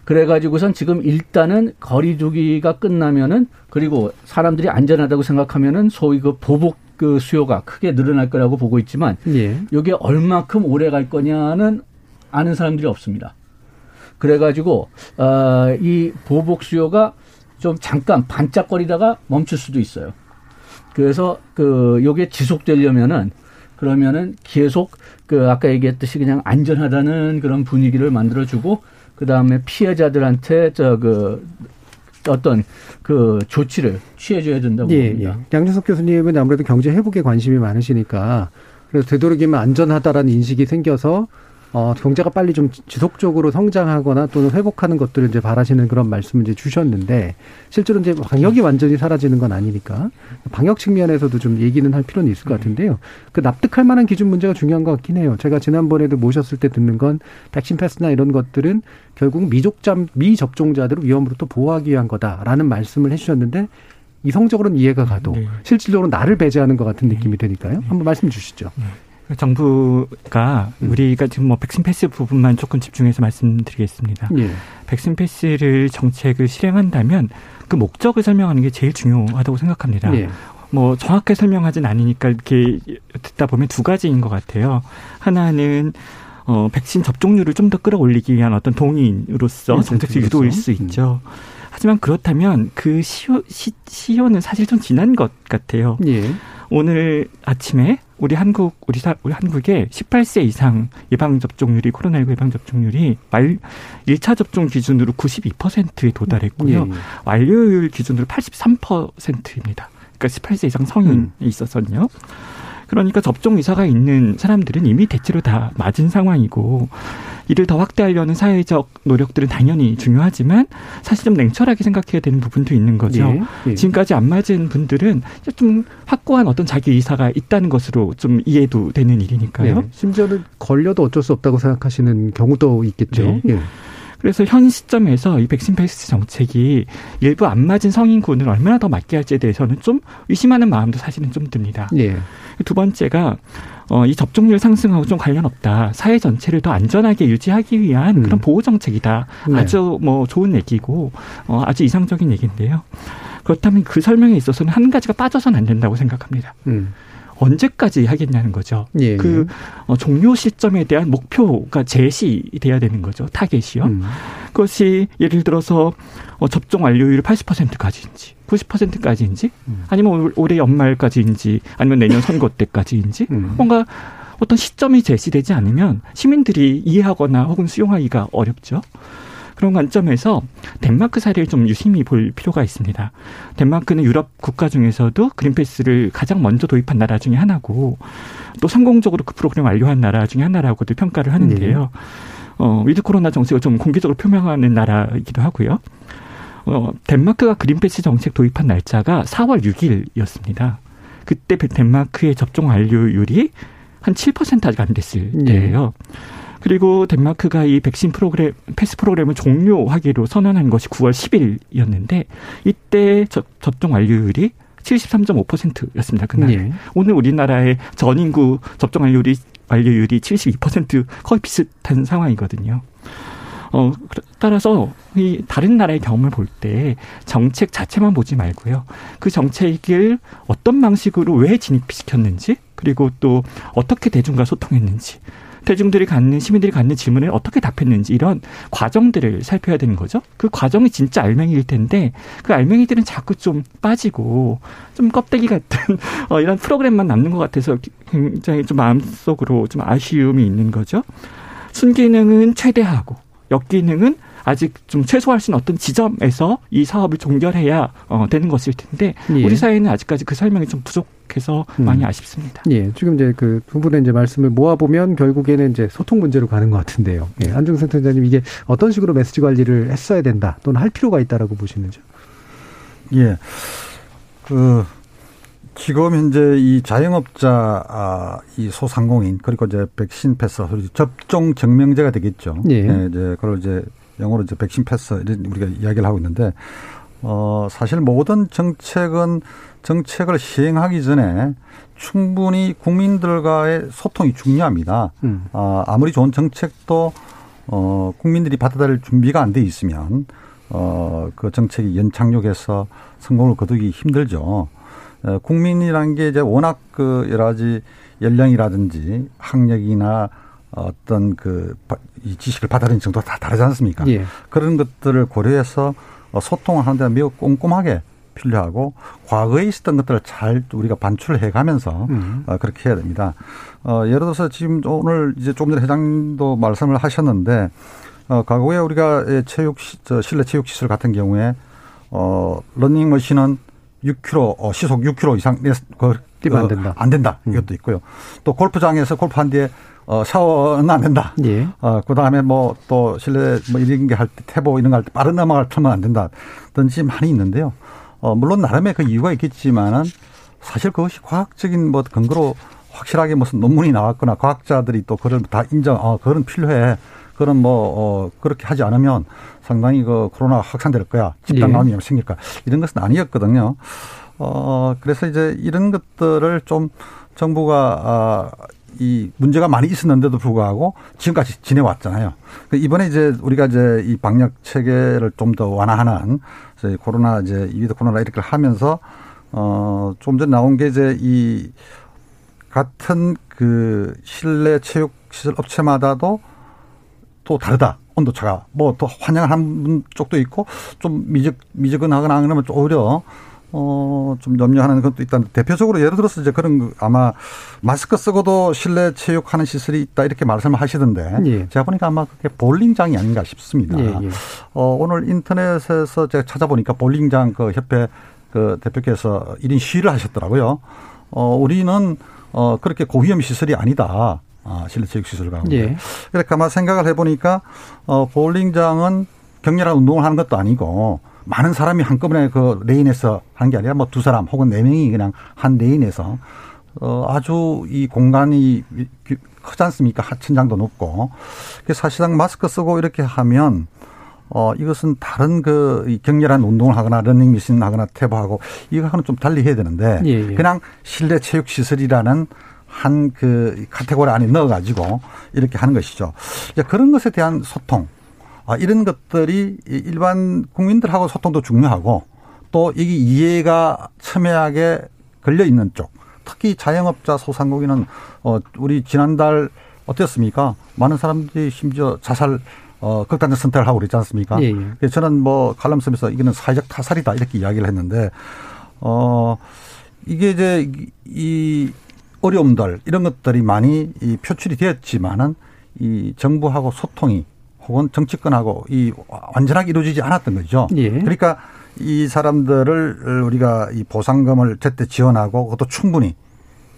그래가지고선 지금 일단은 거리두기가 끝나면은 그리고 사람들이 안전하다고 생각하면은 소위 그 보복 그 수요가 크게 늘어날 거라고 보고 있지만 예. 이게 얼마큼 오래 갈 거냐는 아는 사람들이 없습니다. 그래가지고 어, 이 보복 수요가 좀 잠깐 반짝거리다가 멈출 수도 있어요. 그래서 그 요게 지속되려면은 그러면은 계속 그 아까 얘기했듯이 그냥 안전하다는 그런 분위기를 만들어주고 그 다음에 피해자들한테 저그 어떤 그 조치를 취해줘야 된다고 예, 봅니다. 예. 양준석 교수님은 아무래도 경제 회복에 관심이 많으시니까 그래서 되도록이면 안전하다라는 인식이 생겨서 어, 경제가 빨리 좀 지속적으로 성장하거나 또는 회복하는 것들을 이제 바라시는 그런 말씀을 이제 주셨는데 실제로 이제 방역이 완전히 사라지는 건 아니니까 방역 측면에서도 좀 얘기는 할 필요는 있을 것 같은데요. 그 납득할 만한 기준 문제가 중요한 것 같긴 해요. 제가 지난번에도 모셨을 때 듣는 건 백신 패스나 이런 것들은 결국 미족자 미접종자들을 위험으로부터 보호하기 위한 거다라는 말씀을 해주셨는데 이성적으로는 이해가 가도 네. 실질적으로 나를 배제하는 것 같은 느낌이 되니까요. 한번 말씀 주시죠. 네. 정부가 음. 우리가 지금 뭐 백신 패스 부분만 조금 집중해서 말씀드리겠습니다. 예. 백신 패스를 정책을 실행한다면 그 목적을 설명하는 게 제일 중요하다고 생각합니다. 예. 뭐 정확하게 설명하진 않으니까 이렇게 듣다 보면 두 가지인 것 같아요. 하나는 어 백신 접종률을 좀 더 끌어올리기 위한 어떤 동의인으로서 네, 정책 유도일 수 음. 있죠. 음. 하지만 그렇다면 그 시효 시, 시효는 사실 좀 지난 것 같아요. 예. 오늘 아침에 우리 한국 우리 사 우리 한국의 18세 이상 예방 접종률이 코로나19 예방 접종률이 말 1차 접종 기준으로 92%에 도달했고요. 예. 완료율 기준으로 83%입니다. 그러니까 18세 이상 성인이 음. 있어서는요. 그러니까 접종 의사가 있는 사람들은 이미 대체로 다 맞은 상황이고 이를 더 확대하려는 사회적 노력들은 당연히 중요하지만 사실 좀 냉철하게 생각해야 되는 부분도 있는 거죠. 예, 예. 지금까지 안 맞은 분들은 좀 확고한 어떤 자기 의사가 있다는 것으로 좀 이해도 되는 일이니까요. 네. 심지어는 걸려도 어쩔 수 없다고 생각하시는 경우도 있겠죠. 네. 예. 그래서 현 시점에서 이 백신 패스 정책이 일부 안 맞은 성인군을 얼마나 더 맞게 할지에 대해서는 좀 의심하는 마음도 사실은 좀 듭니다. 예. 두 번째가 어, 이 접종률 상승하고 좀 관련 없다. 사회 전체를 더 안전하게 유지하기 위한 음. 그런 보호 정책이다. 네. 아주 뭐 좋은 얘기고 어, 아주 이상적인 얘기인데요. 그렇다면 그 설명에 있어서는 한 가지가 빠져서는 안 된다고 생각합니다. 음. 언제까지 하겠냐는 거죠. 예. 그 어, 종료 시점에 대한 목표가 제시돼야 되는 거죠. 타겟이요. 음. 그것이 예를 들어서 어, 접종 완료율 80%까지인지 90%까지인지 음. 아니면 올해 연말까지인지 아니면 내년 선거 [LAUGHS] 때까지인지 음. 뭔가 어떤 시점이 제시되지 않으면 시민들이 이해하거나 혹은 수용하기가 어렵죠. 그런 관점에서 덴마크 사례를 좀 유심히 볼 필요가 있습니다. 덴마크는 유럽 국가 중에서도 그린패스를 가장 먼저 도입한 나라 중에 하나고 또 성공적으로 그 프로그램 완료한 나라 중에 하나라고도 평가를 하는데요. 네. 어, 위드 코로나 정책을 좀 공개적으로 표명하는 나라이기도 하고요. 어, 덴마크가 그린패스 정책 도입한 날짜가 4월 6일이었습니다. 그때 덴마크의 접종 완료율이 한 7% 아직 안 됐을 네. 때예요. 네. 그리고 덴마크가 이 백신 프로그램 패스 프로그램을 종료하기로 선언한 것이 9월 10일이었는데 이때 접, 접종 완료율이 73.5%였습니다. 그날. 네. 오늘 우리나라의 전 인구 접종 완료율이 완료율이 72% 거의 비슷한 상황이거든요. 어, 따라서 이 다른 나라의 경험을 볼 때 정책 자체만 보지 말고요. 그 정책을 어떤 방식으로 왜 진입시켰는지 그리고 또 어떻게 대중과 소통했는지 대중들이 갖는 시민들이 갖는 질문에 어떻게 답했는지 이런 과정들을 살펴야 되는 거죠. 그 과정이 진짜 알맹이일 텐데 그 알맹이들은 자꾸 좀 빠지고 좀 껍데기 같은 [LAUGHS] 어, 이런 프로그램만 남는 것 같아서 굉장히 좀 마음속으로 좀 아쉬움이 있는 거죠. 순기능은 최대하고 역기능은 아직 좀 최소화할 수 있는 어떤 지점에서 이 사업을 종결해야 어, 되는 것일 텐데 예. 우리 사회는 아직까지 그 설명이 좀 부족 해서 음. 많이 아쉽습니다. 예, 지금 이제 그 두 분의 이제 말씀을 모아 보면 결국에는 이제 소통 문제로 가는 것 같은데요. 예, 안중생 센터장님 이게 어떤 식으로 메시지 관리를 했어야 된다 또는 할 필요가 있다라고 보시는지요? 예, 그 지금 현재 이 자영업자 아, 이 소상공인 그리고 이제 백신 패스 접종 증명제가 되겠죠. 예. 예 이제 그걸 이제 영어로 이제 백신 패스 이런 우리가 이야기를 하고 있는데 어 사실 모든 정책은 정책을 시행하기 전에 충분히 국민들과의 소통이 중요합니다. 음. 아, 아무리 좋은 정책도 어 국민들이 받아들일 준비가 안 돼 있으면 어그 정책이 연착륙해서 성공을 거두기 힘들죠. 어, 국민이라는 게 이제 워낙 그 여러 가지 연령이라든지 학력이나 어떤 그 이 지식을 받아들이는 정도가 다 다르지 않습니까? 예. 그런 것들을 고려해서 어, 소통을 하는데 매우 꼼꼼하게 필요하고 과거에 있었던 것들을 잘 우리가 반출해 가면서 음. 어, 그렇게 해야 됩니다. 어, 예를 들어서 지금 오늘 이제 조금 전에 회장도 말씀을 하셨는데 어, 과거에 우리가 체육 저 실내 체육 시설 같은 경우에 어, 러닝머신은 6km 어, 시속 6km 이상 뛰면 안 된다. 어, 안 된다. 이것도 있고요. 또 골프장에서 골프한 뒤에 어, 샤워는 안 된다. 예. 어, 그 다음에 뭐 또 실내 뭐 이런 게 할 때 태보 이런 거 할 때 빠른 음악을 틀면 안 된다. 든지 많이 있는데요. 어, 물론 나름의 그 이유가 있겠지만은 사실 그것이 과학적인 뭐 근거로 확실하게 무슨 논문이 나왔거나 과학자들이 또 그걸 다 인정, 어, 그건 필요해. 그런 뭐, 어, 그렇게 하지 않으면 상당히 그 코로나 확산될 거야. 집단 예. 감염이 생길 거야. 이런 것은 아니었거든요. 어, 그래서 이제 이런 것들을 좀 정부가, 아, 이 문제가 많이 있었는데도 불구하고 지금까지 지내왔잖아요. 그 이번에 이제 우리가 이제 이 방역 체계를 좀 더 완화하는 이제 코로나 이제 위드 코로나 이렇게 하면서 어, 좀 전에 나온 게 이제 이 같은 그 실내 체육 시설 업체마다도 또 다르다. 온도차가 뭐 또 환영하는 쪽도 있고 좀 미적 미적은하거나 그러면 좀 오히려 어 좀 염려하는 것도 있다. 대표적으로 예를 들어서 이제 그런 거 아마 마스크 쓰고도 실내 체육하는 시설이 있다 이렇게 말씀을 하시던데 예. 제가 보니까 아마 그게 볼링장이 아닌가 싶습니다. 예, 예. 어 오늘 인터넷에서 제가 찾아보니까 볼링장 그 협회 그 대표께서 1인 시위를 하셨더라고요. 어 우리는 어 그렇게 고위험 시설이 아니다. 아, 실내 체육 시설 가운데. 예. 그래 가만 생각을 해보니까 어 볼링장은 격렬한 운동을 하는 것도 아니고 많은 사람이 한꺼번에 그 레인에서 하는 게 아니라 뭐 두 사람 혹은 네 명이 그냥 한 레인에서 어 아주 이 공간이 크지 않습니까? 천장도 높고. 그래서 사실상 마스크 쓰고 이렇게 하면 어 이것은 다른 그이 격렬한 운동을 하거나 러닝머신 하거나 태보하고 이거하고는 좀 달리 해야 되는데 예, 예. 그냥 실내 체육 시설이라는 한 그 카테고리 안에 넣어 가지고 이렇게 하는 것이죠. 이제 그런 것에 대한 소통, 아, 이런 것들이 이 일반 국민들하고 소통도 중요하고 또 이게 이해가 첨예하게 걸려 있는 쪽, 특히 자영업자 소상공인은 어 우리 지난달 어땠습니까? 많은 사람들이 심지어 자살 어 극단적 선택을 하고 그랬지 않습니까? 예, 예. 저는 뭐 칼럼 쓰면서 이거는 사회적 타살이다 이렇게 이야기를 했는데 어 이게 이제 이 어려움들 이런 것들이 많이 이 표출이 되었지만은 이 정부하고 소통이 혹은 정치권하고 이 완전하게 이루어지지 않았던 거죠. 예. 그러니까 이 사람들을 우리가 이 보상금을 제때 지원하고 그것도 충분히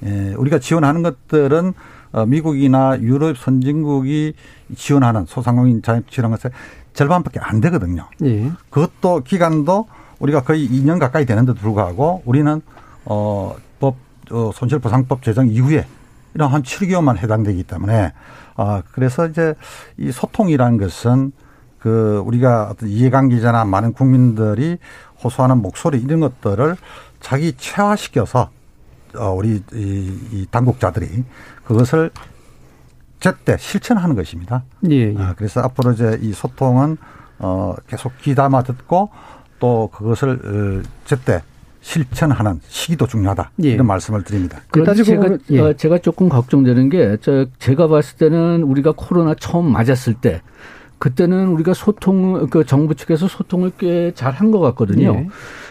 예, 우리가 지원하는 것들은 어, 미국이나 유럽 선진국이 지원하는 소상공인 자영업 지원하는 것의 절반밖에 안 되거든요. 예. 그것도 기간도 우리가 거의 2년 가까이 되는데도 불구하고 우리는 어, 법, 어, 손실보상법 제정 이후에 이런 한 7개월만 해당되기 때문에 아, 그래서 이제 이 소통이라는 것은 그 우리가 어떤 이해관계자나 많은 국민들이 호소하는 목소리 이런 것들을 자기 체화시켜서 어, 우리 이, 이 당국자들이 그것을 제때 실천하는 것입니다. 예, 예. 아, 그래서 앞으로 이제 이 소통은 어, 계속 귀담아 듣고 또 그것을 어, 제때 실천하는 시기도 중요하다. 예. 이런 말씀을 드립니다. 그런데 제가, 예. 어, 제가 조금 걱정되는 게, 저, 제가 봤을 때는 우리가 코로나 처음 맞았을 때, 그때는 우리가 소통, 그 정부 측에서 소통을 꽤 잘 한 것 같거든요. 예.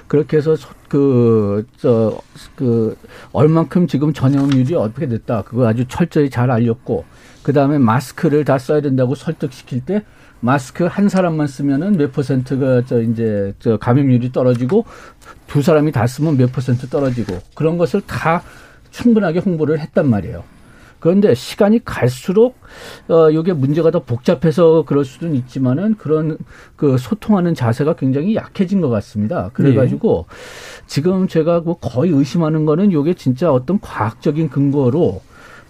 그렇게 해서 소- 그, 저, 그, 얼만큼 지금 전염률이 어떻게 됐다. 그거 아주 철저히 잘 알렸고, 그 다음에 마스크를 다 써야 된다고 설득시킬 때, 마스크 한 사람만 쓰면은 몇 퍼센트가 저 이제 저 감염률이 떨어지고 두 사람이 다 쓰면 몇 퍼센트 떨어지고 그런 것을 다 충분하게 홍보를 했단 말이에요. 그런데 시간이 갈수록 어 이게 문제가 더 복잡해서 그럴 수는 있지만은 그런 그 소통하는 자세가 굉장히 약해진 것 같습니다. 그래가지고 지금 제가 뭐 거의 의심하는 거는 이게 진짜 어떤 과학적인 근거로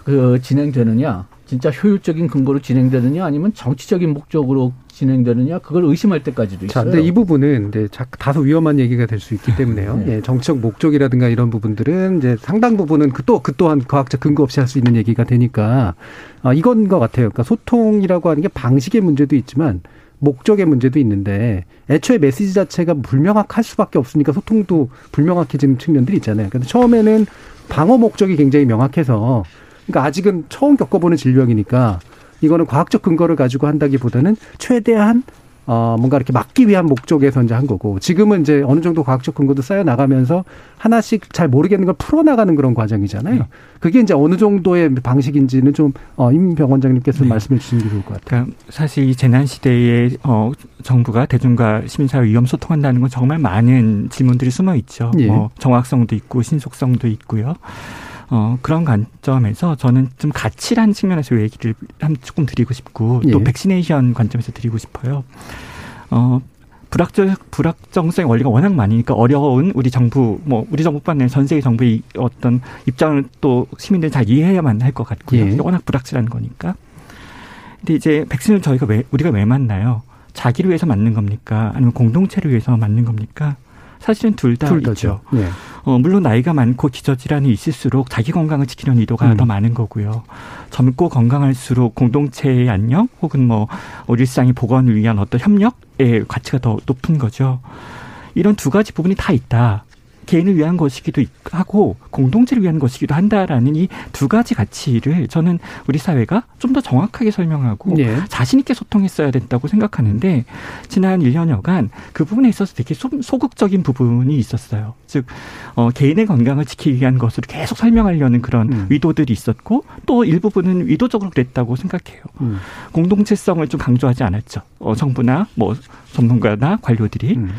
그 진행되느냐, 진짜 효율적인 근거로 진행되느냐, 아니면 정치적인 목적으로 진행되느냐, 그걸 의심할 때까지도 자, 있어요. 근데 이 부분은 이제 자- 다소 위험한 얘기가 될 수 있기 [LAUGHS] 때문에요. 네. 예, 정치적 목적이라든가 이런 부분들은 이제 상당 부분은 그또그 또한 과학적 근거 없이 할 수 있는 얘기가 되니까 아, 이건 것 같아요. 그러니까 소통이라고 하는 게 방식의 문제도 있지만 목적의 문제도 있는데 애초에 메시지 자체가 불명확할 수밖에 없으니까 소통도 불명확해지는 측면들이 있잖아요. 근데 처음에는 방어 목적이 굉장히 명확해서 그러니까 아직은 처음 겪어보는 질병이니까 이거는 과학적 근거를 가지고 한다기보다는 최대한 어, 뭔가 이렇게 막기 위한 목적에서 이제 한 거고 지금은 이제 어느 정도 과학적 근거도 쌓여 나가면서 하나씩 잘 모르겠는 걸 풀어나가는 그런 과정이잖아요. 네. 그게 이제 어느 정도의 방식인지는 좀, 어, 임 병원장님께서 네. 말씀해 주시는 게 좋을 것 같아요. 그러니까 사실 이 재난 시대에, 어, 정부가 대중과 시민사회 위험 소통한다는 건 정말 많은 질문들이 숨어 있죠. 예. 뭐 정확성도 있고 신속성도 있고요. 어, 그런 관점에서 저는 좀 가치란 측면에서 얘기를 한 조금 드리고 싶고 또 예. vaccination 관점에서 드리고 싶어요. 어, 불확정, 불확정성 원리가 워낙 많으니까 어려운 우리 정부, 뭐, 우리 정부뿐 아니라 전 세계 정부의 어떤 입장을 또 시민들이 잘 이해해야만 할 것 같고요. 예. 워낙 불확실한 거니까. 근데 이제 백신을 저희가 왜, 우리가 왜 맞나요? 자기를 위해서 맞는 겁니까? 아니면 공동체를 위해서 맞는 겁니까? 사실은 둘다 있죠. 네. 어, 물론 나이가 많고 기저질환이 있을수록 자기 건강을 지키는 의도가 음. 더 많은 거고요. 젊고 건강할수록 공동체의 안녕 혹은 뭐 일상의 복원을 위한 어떤 협력의 가치가 더 높은 거죠. 이런 두 가지 부분이 다 있다. 개인을 위한 것이기도 하고 공동체를 위한 것이기도 한다라는 이 두 가지 가치를 저는 우리 사회가 좀 더 정확하게 설명하고 네. 자신 있게 소통했어야 된다고 생각하는데 지난 1년여간 그 부분에 있어서 되게 소, 극적인 부분이 있었어요. 즉 어, 개인의 건강을 지키기 위한 것으로 계속 설명하려는 그런 음. 의도들이 있었고 또 일부분은 의도적으로 그랬다고 생각해요. 음. 공동체성을 좀 강조하지 않았죠. 어, 정부나 뭐 전문가나 관료들이. 음.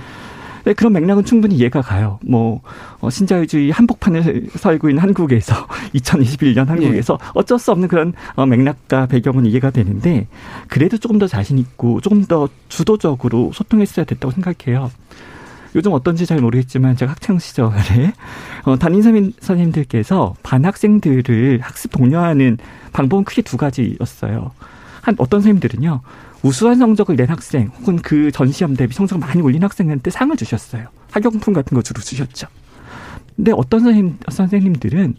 네, 그런 맥락은 충분히 이해가 가요. 뭐 어, 신자유주의 한복판을 [LAUGHS] 살고 있는 한국에서 [LAUGHS] 2021년 한국에서 예. 어쩔 수 없는 그런 어, 맥락과 배경은 이해가 되는데 그래도 조금 더 자신 있고 조금 더 주도적으로 소통했어야 됐다고 생각해요. 요즘 어떤지 잘 모르겠지만 제가 학창 시절에 어, 담임 선생님들께서 반 학생들을 학습 독려하는 방법은 크게 두 가지였어요. 한 어떤 선생님들은요. 우수한 성적을 낸 학생 혹은 그 전시험 대비 성적을 많이 올린 학생한테 상을 주셨어요. 학용품 같은 거 주로 주셨죠. 근데 어떤 선생님, 선생님들은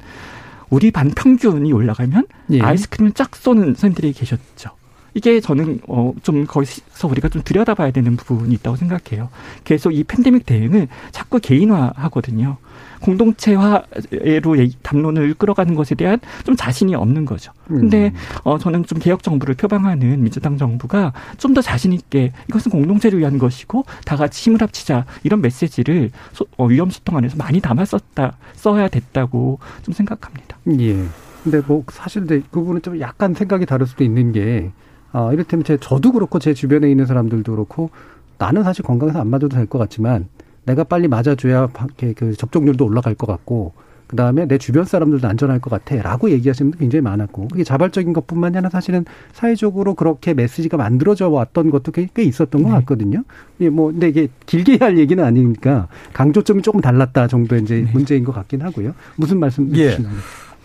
우리 반 평균이 올라가면 예. 아이스크림을 쫙 쏘는 선생님들이 계셨죠. 이게 저는 어 좀 거기서 우리가 좀 들여다봐야 되는 부분이 있다고 생각해요. 계속 이 팬데믹 대응을 자꾸 개인화하거든요. 공동체화로 담론을 끌어가는 것에 대한 좀 자신이 없는 거죠. 근데 음. 어 저는 좀 개혁 정부를 표방하는 민주당 정부가 좀 더 자신 있게 이것은 공동체를 위한 것이고 다 같이 힘을 합치자 이런 메시지를 소, 어, 위험 소통 안에서 많이 담았었다 써야 됐다고 좀 생각합니다. 예. 근데 뭐 사실 그 부분은 좀 약간 생각이 다를 수도 있는 게 아, 이를테면 제 저도 그렇고 제 주변에 있는 사람들도 그렇고 나는 사실 건강해서 안 맞아도 될 것 같지만 내가 빨리 맞아줘야 그 접종률도 올라갈 것 같고 그 다음에 내 주변 사람들도 안전할 것 같아라고 얘기하시는 분도 굉장히 많았고 그게 자발적인 것뿐만이 아니라 사실은 사회적으로 그렇게 메시지가 만들어져 왔던 것도 꽤, 꽤 있었던 것 네. 같거든요. 예, 뭐 근데 이게 길게 할 얘기는 아니니까 강조점이 조금 달랐다 정도의 이제 네. 문제인 것 같긴 하고요. 무슨 말씀 예. 주시나요?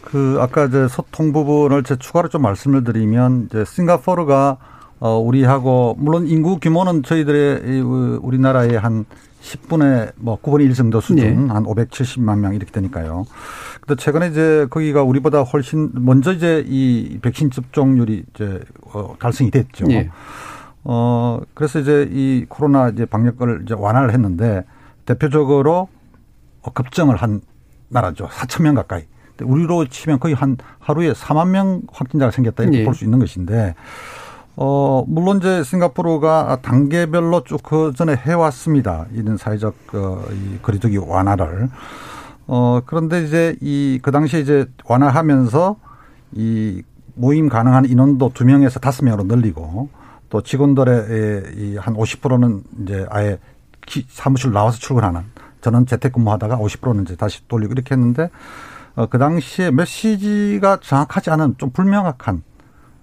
그 아까 이제 소통 부분을 제 추가로 좀 말씀을 드리면 이제 싱가포르가 어 우리하고 물론 인구 규모는 저희들의 우리나라의 한 10분의 뭐 9분의 1 정도 수준 네. 한 570만 명 이렇게 되니까요. 근데 최근에 이제 거기가 우리보다 훨씬 먼저 이제 이 백신 접종률이 이제 어 달성이 됐죠. 네. 어 그래서 이제 이 코로나 이제 방역을 이제 완화를 했는데 대표적으로 급증을 한 나라죠. 4천 명 가까이. 우리로 치면 거의 한 하루에 4만 명 확진자가 생겼다 이렇게 네. 볼수 있는 것인데 어, 물론 이제 싱가포르가 단계별로 쭉 그 전에 해왔습니다. 이런 사회적, 어, 이 거리두기 완화를. 어, 그런데 이제 이, 그 당시에 이제 완화하면서 이 모임 가능한 인원도 두 명에서 다섯 명으로 늘리고 또 직원들의 이한 50%는 이제 아예 사무실 나와서 출근하는 저는 재택근무하다가 50%는 이제 다시 돌리고 이렇게 했는데 어, 그 당시에 메시지가 정확하지 않은 좀 불명확한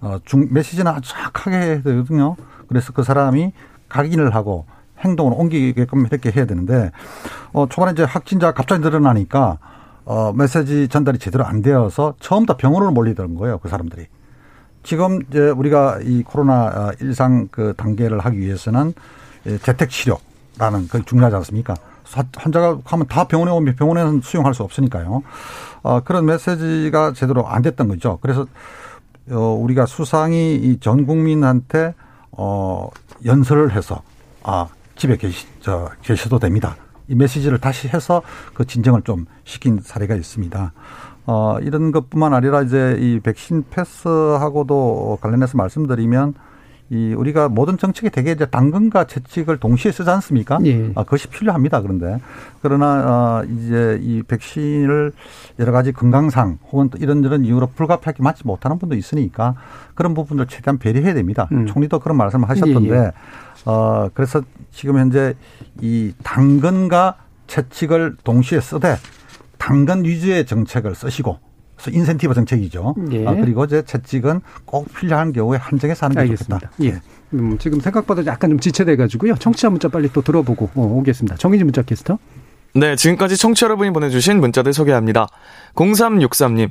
어, 중, 메시지는 정확하게 해야 되거든요. 그래서 그 사람이 각인을 하고 행동을 옮기게끔 이렇게 해야 되는데, 어, 초반에 이제 확진자가 갑자기 늘어나니까, 어, 메시지 전달이 제대로 안 되어서 처음부터 병원으로 몰리던 거예요. 그 사람들이. 지금 이제 우리가 이 코로나 어, 일상 그 단계를 하기 위해서는 재택 치료라는 그 중요하지 않습니까? 환자가 가면 다 병원에 오면 병원에는 수용할 수 없으니까요. 어, 그런 메시지가 제대로 안 됐던 거죠. 그래서 어, 우리가 수상이 이 전 국민한테 어, 연설을 해서 아, 집에 계시, 저, 계셔도 됩니다. 이 메시지를 다시 해서 그 진정을 좀 시킨 사례가 있습니다. 어, 이런 것뿐만 아니라 이제 이 백신 패스하고도 관련해서 말씀드리면 이 우리가 모든 정책이 되게 이제 당근과 채찍을 동시에 쓰지 않습니까? 예. 아, 그것이 필요합니다. 그런데 그러나 어, 이제 이 백신을 여러 가지 건강상 혹은 또 이런저런 이유로 불가피하게 맞지 못하는 분도 있으니까 그런 부분을 최대한 배려해야 됩니다. 음. 총리도 그런 말씀을 하셨던데 예, 예. 어 그래서 지금 현재 이 당근과 채찍을 동시에 쓰되 당근 위주의 정책을 쓰시고 그래서 인센티브 정책이죠. 예. 아, 그리고 이제 채찍은 꼭 필요한 경우에 한정해서 하는 게 알겠습니다. 좋겠다. 예. 음, 지금 생각보다 약간 좀 지체돼가지고요. 청취자 문자 빨리 또 들어보고 어, 오겠습니다. 정의진 문자 캐스터. 네, 지금까지 청취자 여러분이 보내주신 문자들 소개합니다. 0363님.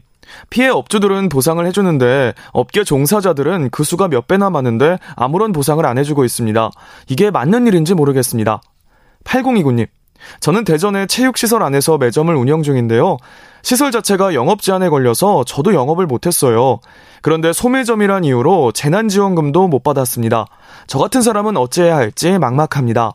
피해 업주들은 보상을 해주는데 업계 종사자들은 그 수가 몇 배나 많은데 아무런 보상을 안 해주고 있습니다. 이게 맞는 일인지 모르겠습니다. 8029님. 저는 대전의 체육시설 안에서 매점을 운영 중인데요. 시설 자체가 영업 제한에 걸려서 저도 영업을 못했어요. 그런데 소매점이란 이유로 재난지원금도 못 받았습니다. 저 같은 사람은 어찌해야 할지 막막합니다.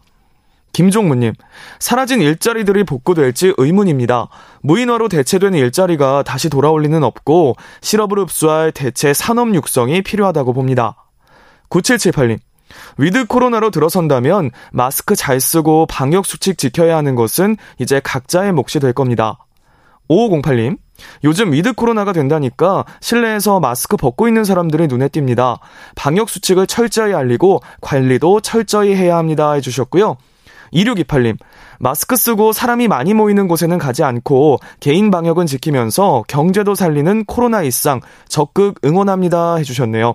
김종무님, 사라진 일자리들이 복구될지 의문입니다. 무인화로 대체된 일자리가 다시 돌아올 리는 없고 실업을 흡수할 대체 산업 육성이 필요하다고 봅니다. 9778님, 위드 코로나로 들어선다면 마스크 잘 쓰고 방역 수칙 지켜야 하는 것은 이제 각자의 몫이 될 겁니다. 5508님, 요즘 위드 코로나가 된다니까 실내에서 마스크 벗고 있는 사람들이 눈에 띕니다. 방역 수칙을 철저히 알리고 관리도 철저히 해야 합니다. 해주셨고요. 2628님, 마스크 쓰고 사람이 많이 모이는 곳에는 가지 않고 개인 방역은 지키면서 경제도 살리는 코로나 일상 적극 응원합니다. 해주셨네요.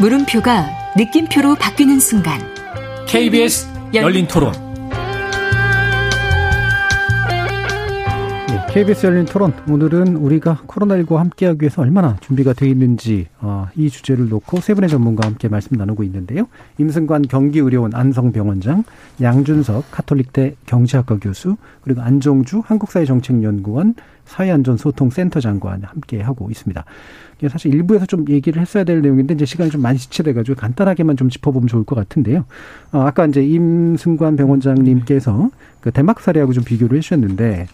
물음표가 느낌표로 바뀌는 순간 KBS 열린 토론. 네, KBS 열린 토론. 오늘은 우리가 코로나19와 함께하기 위해서 얼마나 준비가 되어 있는지 어, 이 주제를 놓고 세 분의 전문가와 함께 말씀 나누고 있는데요. 임승관 경기의료원 안성병원장, 양준석 카톨릭대 경제학과 교수, 그리고 안종주 한국사회정책연구원 사회안전소통센터장과 함께 하고 있습니다. 이게 사실 일부에서 좀 얘기를 했어야 될 내용인데 이제 시간이 좀 많이 지체돼가지고 간단하게만 좀 짚어보면 좋을 것 같은데요. 어, 아까 이제 임승관 병원장님께서 그 덴마크 사례하고 좀 비교를 해주셨는데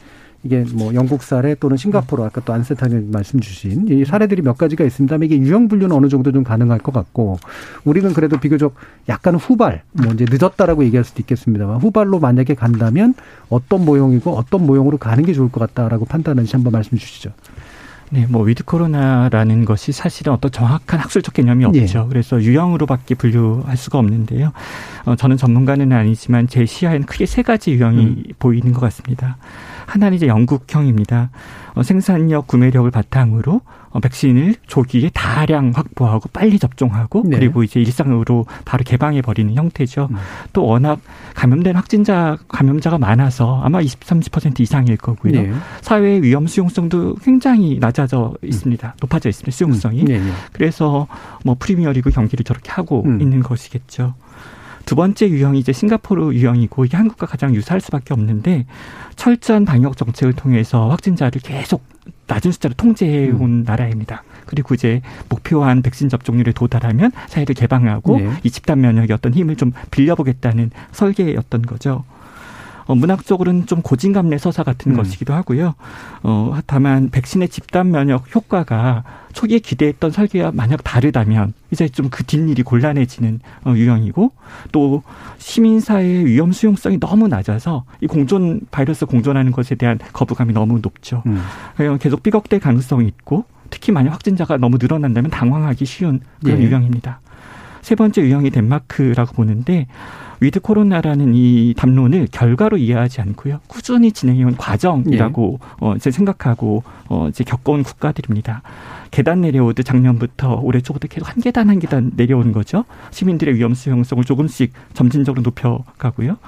이게 뭐 영국 사례 또는 싱가포르 아까 또 안센터님 말씀 주신 이 사례들이 몇 가지가 있습니다만 이게 유형 분류는 어느 정도 좀 가능할 것 같고 우리는 그래도 비교적 약간 후발 뭐 이제 늦었다라고 얘기할 수도 있겠습니다만 후발로 만약에 간다면 어떤 모형이고 어떤 모형으로 가는 게 좋을 것 같다라고 판단하는지 한번 말씀 주시죠. 네, 뭐 위드 코로나라는 것이 사실은 어떤 정확한 학술적 개념이 없죠. 예. 그래서 유형으로밖에 분류할 수가 없는데요. 어, 저는 전문가는 아니지만 제 시야에는 크게 세 가지 유형이 음. 보이는 것 같습니다. 하나는 이제 영국형입니다. 어, 생산력, 구매력을 바탕으로 어, 백신을 조기에 다량 확보하고 빨리 접종하고 네. 그리고 이제 일상으로 바로 개방해 버리는 형태죠. 음. 또 워낙 감염된 확진자 감염자가 많아서 아마 20, 30% 이상일 거고요. 네. 사회 위험 수용성도 굉장히 낮아져 있습니다. 높아져 있습니다. 수용성이. 네, 네. 그래서 뭐 프리미어리그 경기를 저렇게 하고 음. 있는 것이겠죠. 두 번째 유형이 이제 싱가포르 유형이고 이게 한국과 가장 유사할 수밖에 없는데 철저한 방역 정책을 통해서 확진자를 계속 낮은 숫자로 통제해 온 음. 나라입니다. 그리고 이제 목표한 백신 접종률에 도달하면 사회를 개방하고 네. 이 집단 면역의 어떤 힘을 좀 빌려보겠다는 설계였던 거죠. 어, 문학적으로는 좀 고진감래 서사 같은 음. 것이기도 하고요. 어, 다만 백신의 집단 면역 효과가 초기에 기대했던 설계와 만약 다르다면 이제 좀 그 뒷일이 곤란해지는 어, 유형이고 또 시민사회의 위험 수용성이 너무 낮아서 이 공존 바이러스 공존하는 것에 대한 거부감이 너무 높죠. 음. 그래서 계속 삐걱댈 가능성이 있고 특히 만약 확진자가 너무 늘어난다면 당황하기 쉬운 그런 예. 유형입니다. 세 번째 유형이 덴마크라고 보는데 위드 코로나라는 이 담론을 결과로 이해하지 않고요. 꾸준히 진행해온 과정이라고 어, 이제 생각하고 어, 이제 겪어온 국가들입니다. 계단 내려오듯 작년부터 올해 초부터 계속 한 계단 한 계단 내려오는 거죠. 시민들의 위험 수용성을 조금씩 점진적으로 높여가고요.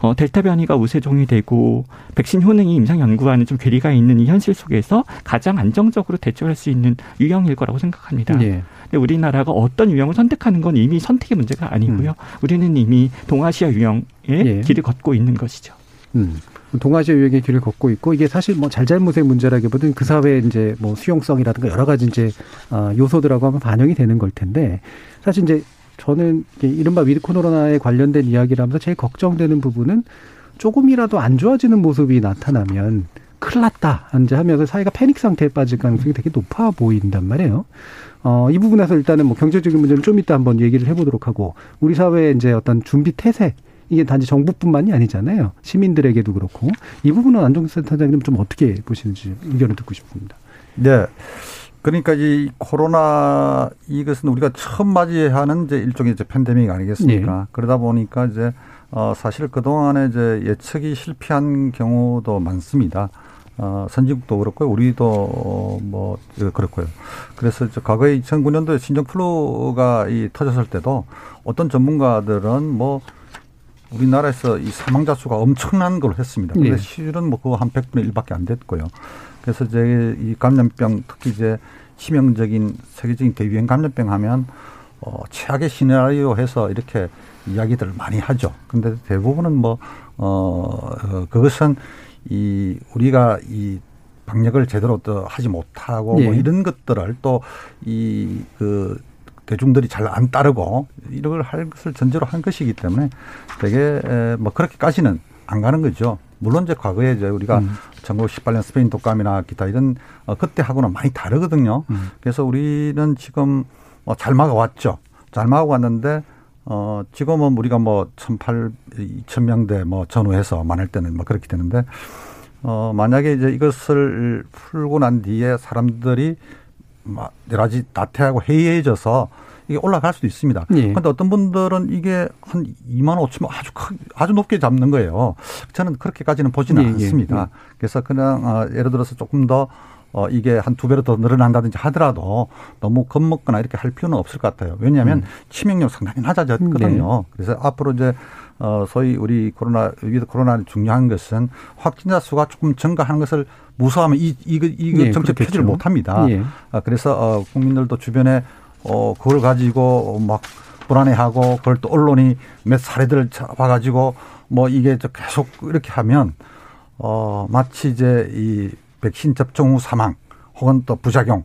어, 델타 변이가 우세종이 되고 백신 효능이 임상 연구와는 좀 괴리가 있는 이 현실 속에서 가장 안정적으로 대처할 수 있는 유형일 거라고 생각합니다. 예. 근데 우리나라가 어떤 유형을 선택하는 건 이미 선택의 문제가 아니고요. 우리는 이미 동아시아 유형의 예. 길을 걷고 있는 것이죠. 음. 동아시아 유형의 길을 걷고 있고 이게 사실 뭐 잘잘못의 문제라기보다는 그 사회의 이제 뭐 수용성이라든가 여러 가지 이제 아, 요소들하고 하면 반영이 되는 걸 텐데 사실 이제 저는 이른바 위드 코로나에 관련된 이야기를 하면서 제일 걱정되는 부분은 조금이라도 안 좋아지는 모습이 나타나면 큰일 났다. 이제 하면서 사회가 패닉 상태에 빠질 가능성이 되게 높아 보인단 말이에요. 어, 이 부분에서 일단은 뭐 경제적인 문제는 좀 이따 한번 얘기를 해보도록 하고 우리 사회의 이제 어떤 준비 태세 이게 단지 정부뿐만이 아니잖아요. 시민들에게도 그렇고 이 부분은 안정수 센터장님 좀 어떻게 보시는지 의견을 듣고 싶습니다. 네. 그러니까 이 코로나 이것은 우리가 처음 맞이하는 이제 일종의 이제 팬데믹 아니겠습니까? 예. 그러다 보니까 이제 어 사실 그동안에 이제 예측이 실패한 경우도 많습니다. 어 선진국도 그렇고요. 우리도 뭐 그렇고요. 그래서 이제 과거에 2009년도에 신종 플루가 이 터졌을 때도 어떤 전문가들은 뭐 우리나라에서 이 사망자 수가 엄청난 걸 했습니다. 근데 네. 실은 뭐 그거 한 100분의 1밖에 안 됐고요. 그래서 이제 이 감염병 특히 이제 치명적인 세계적인 대유행 감염병 하면 어 최악의 시나리오 해서 이렇게 이야기들을 많이 하죠. 근데 대부분은 뭐 어, 어 그것은 이 우리가 이 방역을 제대로 또 하지 못하고 뭐 네. 이런 것들을 또 이 그 대중들이 잘 안 따르고 이걸 할 것을 전제로 한 것이기 때문에 되게 에, 뭐 그렇게까지는 안 가는 거죠. 물론 이제 과거에 이제 우리가 음. 1918년 스페인 독감이나 기타 이런 어, 그때 하고는 많이 다르거든요. 음. 그래서 우리는 지금 어, 잘 막아왔죠. 잘 막아왔는데 어, 지금은 우리가 뭐 1,800, 2,000명대 뭐 전후해서 많을 때는 뭐 그렇게 되는데 어, 만약에 이제 이것을 풀고 난 뒤에 사람들이 막 여러 가지 나태하고 해이해져서 이게 올라갈 수도 있습니다. 예. 그런데 어떤 분들은 이게 한 2만 5천 아주 크, 아주 높게 잡는 거예요. 저는 그렇게까지는 보지는 예, 예, 않습니다. 예. 그래서 그냥 어, 예를 들어서 조금 더 어, 이게 한 두 배로 더 늘어난다든지 하더라도 너무 겁먹거나 이렇게 할 필요는 없을 것 같아요. 왜냐하면 음. 치명력 상당히 낮아졌거든요. 그래서 앞으로 이제 어, 소위 우리 코로나, 위드 코로나 중요한 것은 확진자 수가 조금 증가하는 것을 무서워하면 이, 이거, 이거 예, 정책. 펴지를 못 합니다. 예. 아, 그래서 어, 국민들도 주변에 어, 그걸 가지고 막 불안해하고 그걸 또 언론이 몇 사례들을 잡아가지고 뭐 이게 저 계속 이렇게 하면 어, 마치 이제 이 백신 접종 후 사망 혹은 또 부작용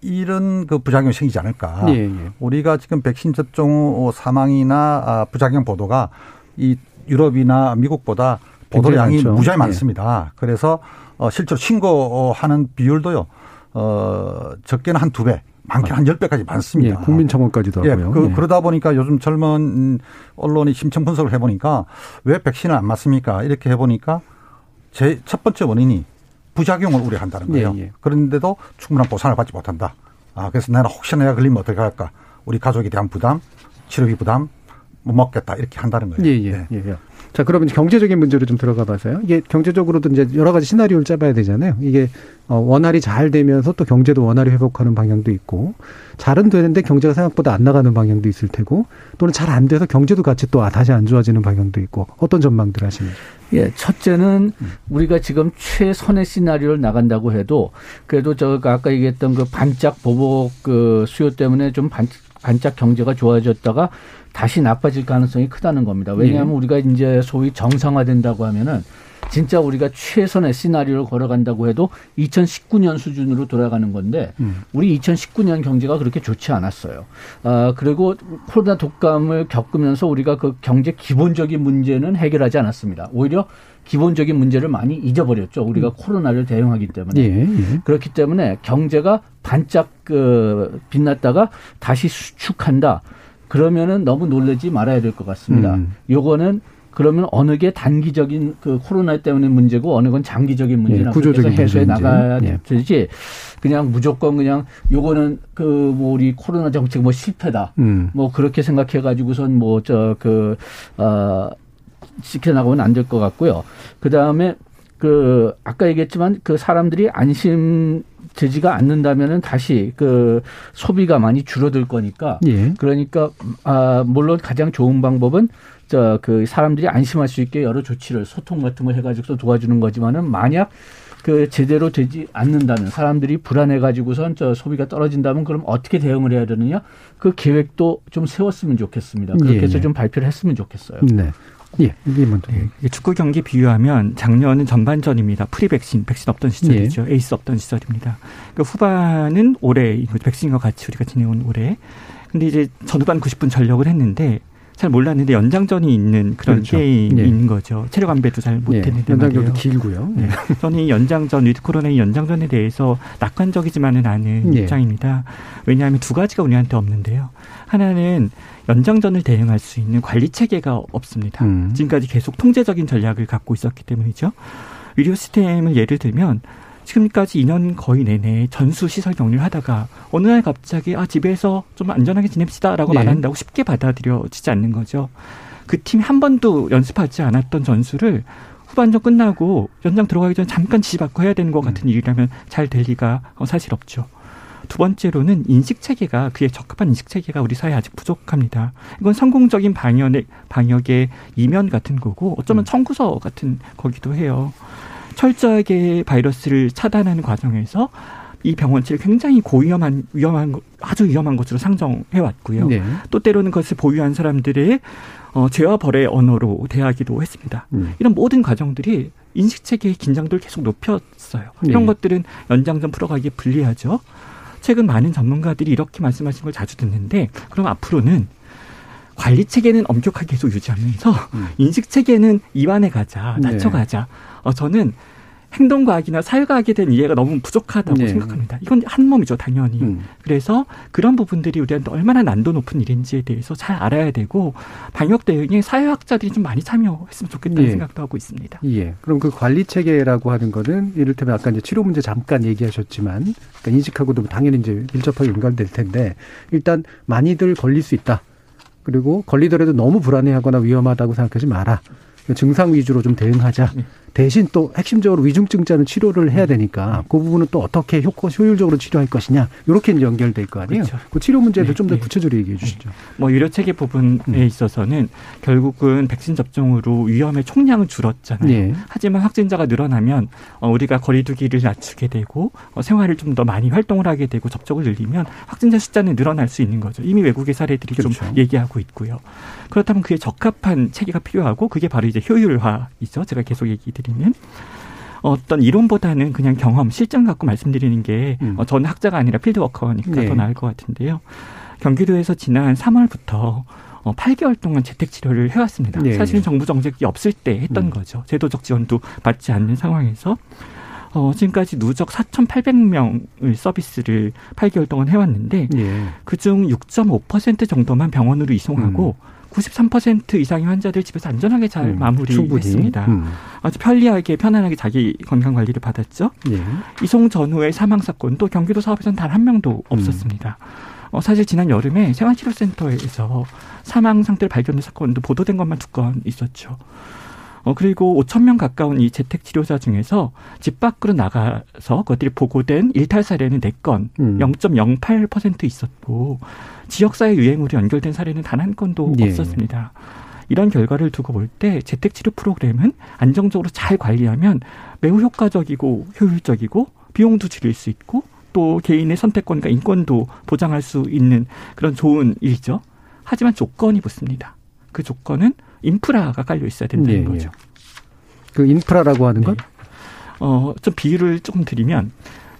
이런 그 부작용이 생기지 않을까. 예, 예. 우리가 지금 백신 접종 후 사망이나 아, 부작용 보도가 이 유럽이나 미국보다 보도량이. 무지하게 예. 많습니다. 그래서 어, 실제로 신고하는 비율도요. 어, 적게는 한 두 배, 많게는 한열 배까지 많습니다. 예, 국민 청원까지도 예, 하고요. 그, 예. 그러다 보니까 요즘 젊은 언론이 심층 분석을 해보니까 왜 백신을 안 맞습니까? 이렇게 해보니까 제 첫 번째 원인이 부작용을 우려한다는 거예요. 예, 예. 그런데도 충분한 보상을 받지 못한다. 아, 그래서 내가 혹시나 내가 걸리면 어떻게 할까? 우리 가족에 대한 부담, 치료비 부담 못 먹겠다. 이렇게 한다는 거예요. 예, 예, 예. 예. 자, 그러면 이제 경제적인 문제로 좀 들어가 봐서요. 이게 경제적으로도 이제 여러 가지 시나리오를 짜봐야 되잖아요. 이게 어, 원활히 잘 되면서 또 경제도 원활히 회복하는 방향도 있고, 잘은 되는데 경제가 생각보다 안 나가는 방향도 있을 테고, 또는 잘 안 돼서 경제도 같이 또 아, 다시 안 좋아지는 방향도 있고, 어떤 전망들 하시는지. 예, 첫째는 우리가 지금 최선의 시나리오를 나간다고 해도 그래도 저 아까 얘기했던 그 반짝 보복 그 수요 때문에 좀 반, 반짝 경제가 좋아졌다가 다시 나빠질 가능성이 크다는 겁니다. 왜냐하면 예. 우리가 이제 소위 정상화된다고 하면은 진짜 우리가 최선의 시나리오를 걸어간다고 해도 2019년 수준으로 돌아가는 건데 우리 2019년 경제가 그렇게 좋지 않았어요. 아, 그리고 코로나 독감을 겪으면서 우리가 그 경제 기본적인 문제는 해결하지 않았습니다. 오히려 기본적인 문제를 많이 잊어버렸죠. 우리가 코로나를 대응하기 때문에. 예, 예. 그렇기 때문에 경제가 반짝 그 빛났다가 다시 수축한다. 그러면은 너무 놀라지 말아야 될 것 같습니다. 음. 요거는 그러면 어느 게 단기적인 그 코로나 때문에 문제고 어느 건 장기적인 문제나 예, 구조적인 해소해. 나가야 예. 되지. 그냥 무조건 그냥 요거는 그 뭐 우리 코로나 정책 뭐 실패다. 음. 뭐 그렇게 생각해 가지고선 뭐 저 그어 지켜나가면 안 될 것 같고요. 그 다음에 그 아까 얘기했지만 그 사람들이 안심 되지가 않는다면은 다시 그 소비가 많이 줄어들 거니까 예. 그러니까 아 물론 가장 좋은 방법은 저 그 사람들이 안심할 수 있게 여러 조치를 소통 같은 걸 해가지고 도와주는 거지만은 만약 그 제대로 되지 않는다면 사람들이 불안해 가지고선 저 소비가 떨어진다면 그럼 어떻게 대응을 해야 되느냐 그 계획도 좀 세웠으면 좋겠습니다. 그렇게 해서 예, 예. 좀 발표를 했으면 좋겠어요. 네. 예, 이게 먼저. 네, 축구 경기 비유하면 작년은 전반전입니다. pre 백신, 백신 없던 시절이죠. 에이스 없던 시절입니다. 그러니까 후반은 올해 백신과 같이 우리가 지내온 올해. 근데 이제 전후반 90분 전력을 했는데 잘 몰랐는데 연장전이 있는 그런 그렇죠. 게임이 예. 거죠. 체력 안배도 잘 못했는데 연장전도 말이에요. 길고요. 네. 저는 이 연장전, 위드 코로나의 연장전에 대해서 낙관적이지만은 않은 예. 입장입니다. 왜냐하면 두 가지가 우리한테 없는데요. 하나는 연장전을 대응할 수 있는 관리 체계가 없습니다. 음. 지금까지 계속 통제적인 전략을 갖고 있었기 때문이죠. 의료 시스템을 예를 들면 지금까지 2년 거의 내내 전수 시설 격리를 하다가 어느 날 갑자기 아 집에서 좀 안전하게 지냅시다라고 네. 말한다고 쉽게 받아들여지지 않는 거죠. 그 팀이 한 번도 연습하지 않았던 전술을 후반전 끝나고 연장 들어가기 전에 잠깐 지시받고 해야 되는 것 같은 일이라면 잘 될 리가 어, 사실 없죠. 두 번째로는 인식 체계가 그에 적합한 인식 체계가 우리 사회에 아직 부족합니다. 이건 성공적인 방역의 방역의 이면 같은 거고 어쩌면 청구서 같은 거기도 해요. 철저하게 바이러스를 차단하는 과정에서 이 병원치를 굉장히 고위험한 위험한 거- 아주 위험한 것으로 상정해 왔고요. 네. 또 때로는 그것을 보유한 사람들의 어, 죄와 벌의 언어로 대하기도 했습니다. 음. 이런 모든 과정들이 인식 체계의 긴장도를 계속 높였어요. 이런 네. 것들은 연장전 풀어가기에 불리하죠. 최근 많은 전문가들이 이렇게 말씀하시는 걸 자주 듣는데 그럼 앞으로는 관리 체계는 엄격하게 계속 유지하면서 인식 체계는 이완해 가자, 네. 낮춰 가자. 어, 저는 행동과학이나 사회과학에 대한 이해가 너무 부족하다고 네. 생각합니다. 이건 한 몸이죠, 당연히. 음. 그래서 그런 부분들이 우리한테 얼마나 난도 높은 일인지에 대해서 잘 알아야 되고 방역 대응에 사회학자들이 좀 많이 참여했으면 좋겠다는 예. 생각도 하고 있습니다. 예. 그럼 그 관리 체계라고 하는 거는 이를테면 아까 이제 치료 문제 잠깐 얘기하셨지만 그러니까 인식하고도 당연히 이제 밀접하게 연관될 텐데 일단 많이들 걸릴 수 있다. 그리고 걸리더라도 너무 불안해하거나 위험하다고 생각하지 마라. 증상 위주로 좀 대응하자. 대신 또 핵심적으로 위중증자는 치료를 해야 되니까 그 부분은 또 어떻게 효, 효율적으로 치료할 것이냐. 이렇게 이제 연결될 거 아니에요. 그렇죠. 그 치료 문제도 네, 좀더 네. 구체적으로 얘기해 주시죠. 뭐 의료 체계 부분에 음. 있어서는 결국은 백신 접종으로 위험의 총량은 줄었잖아요. 예. 하지만 확진자가 늘어나면 어, 우리가 거리두기를 낮추게 되고 어, 생활을 좀 더 많이 활동을 하게 되고 접촉을 늘리면 확진자 숫자는 늘어날 수 있는 거죠. 이미 외국의 사례들이 좀 그렇죠. 얘기하고 있고요. 그렇다면 그에 적합한 체계가 필요하고 그게 바로 이제 효율화이죠. 제가 계속 얘기 드리는. 어떤 이론보다는 그냥 경험, 실전 갖고 말씀드리는 게 음. 어, 저는 학자가 아니라 필드워커니까 네. 더 나을 것 같은데요. 경기도에서 지난 3월부터 어, 8개월 동안 재택 치료를 해왔습니다. 네, 사실은 네. 정부 정책이 없을 때 했던 음. 거죠. 제도적 지원도 받지 않는 상황에서 어, 지금까지 누적 4,800명을 서비스를 8개월 동안 해왔는데 예. 그중 6.5% 정도만 병원으로 이송하고 93% 이상의 환자들 집에서 안전하게 잘 음, 마무리했습니다. 음. 아주 편리하게 편안하게 자기 건강 관리를 받았죠. 예. 이송 전후의 사망 사건도 경기도 사업에서는 단 한 명도 없었습니다. 어, 사실 지난 여름에 생활치료센터에서 사망 상태를 발견된 사건도 보도된 것만 두 건 있었죠. 어, 그리고 5천 명 가까운 이 재택 치료자 중에서 집 밖으로 나가서 그것들이 보고된 일탈 사례는 4건, 음. 0.08% 있었고 지역사회 유행으로 연결된 사례는 단 한 건도 예. 없었습니다. 이런 결과를 두고 볼 때 재택치료 프로그램은 안정적으로 잘 관리하면 매우 효과적이고 효율적이고 비용도 줄일 수 있고 또 개인의 선택권과 인권도 보장할 수 있는 그런 좋은 일이죠. 하지만 조건이 붙습니다. 그 조건은 인프라가 깔려 있어야 된다는 예, 거죠. 그 인프라라고 하는 건 어, 좀 비유를 조금 드리면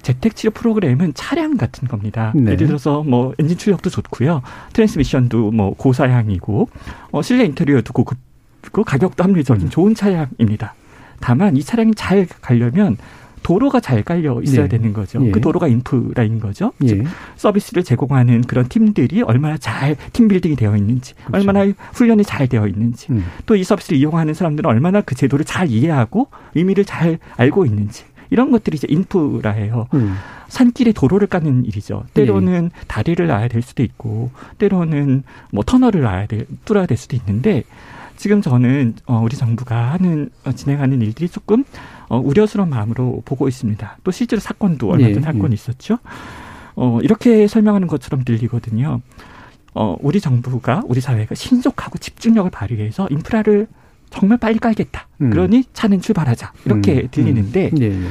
재택 치료 프로그램은 차량 같은 겁니다. 네. 예를 들어서 뭐 엔진 출력도 좋고요. 트랜스미션도 뭐 고사양이고 어, 실내 인테리어도 고급고 가격도 합리적인 좋은 차량입니다. 다만 이 차량이 잘 가려면 도로가 잘 깔려 있어야 네. 되는 거죠. 예. 그 도로가 인프라인 거죠. 예. 즉 서비스를 제공하는 그런 팀들이 얼마나 잘 팀빌딩이 되어 있는지, 얼마나 훈련이 잘 되어 있는지, 음. 또이 서비스를 이용하는 사람들은 얼마나 그 제도를 잘 이해하고 의미를 잘 알고 있는지 이런 것들이 이제 인프라예요. 음. 산길에 도로를 까는 일이죠. 때로는 다리를 놔야 될 수도 있고, 때로는 뭐 터널을 놔야 될, 뚫어야 될 수도 있는데, 지금 저는 어, 우리 정부가 하는 어, 진행하는 일들이 조금 어, 우려스러운 마음으로 보고 있습니다. 또 실제로 사건도 얼마 전에 예, 사건이 예. 있었죠. 어, 이렇게 설명하는 것처럼 들리거든요. 어, 우리 정부가 우리 사회가 신속하고 집중력을 발휘해서 인프라를 정말 빨리 깔겠다. 음. 그러니 차는 출발하자. 이렇게 음, 들리는데 음. 예, 예.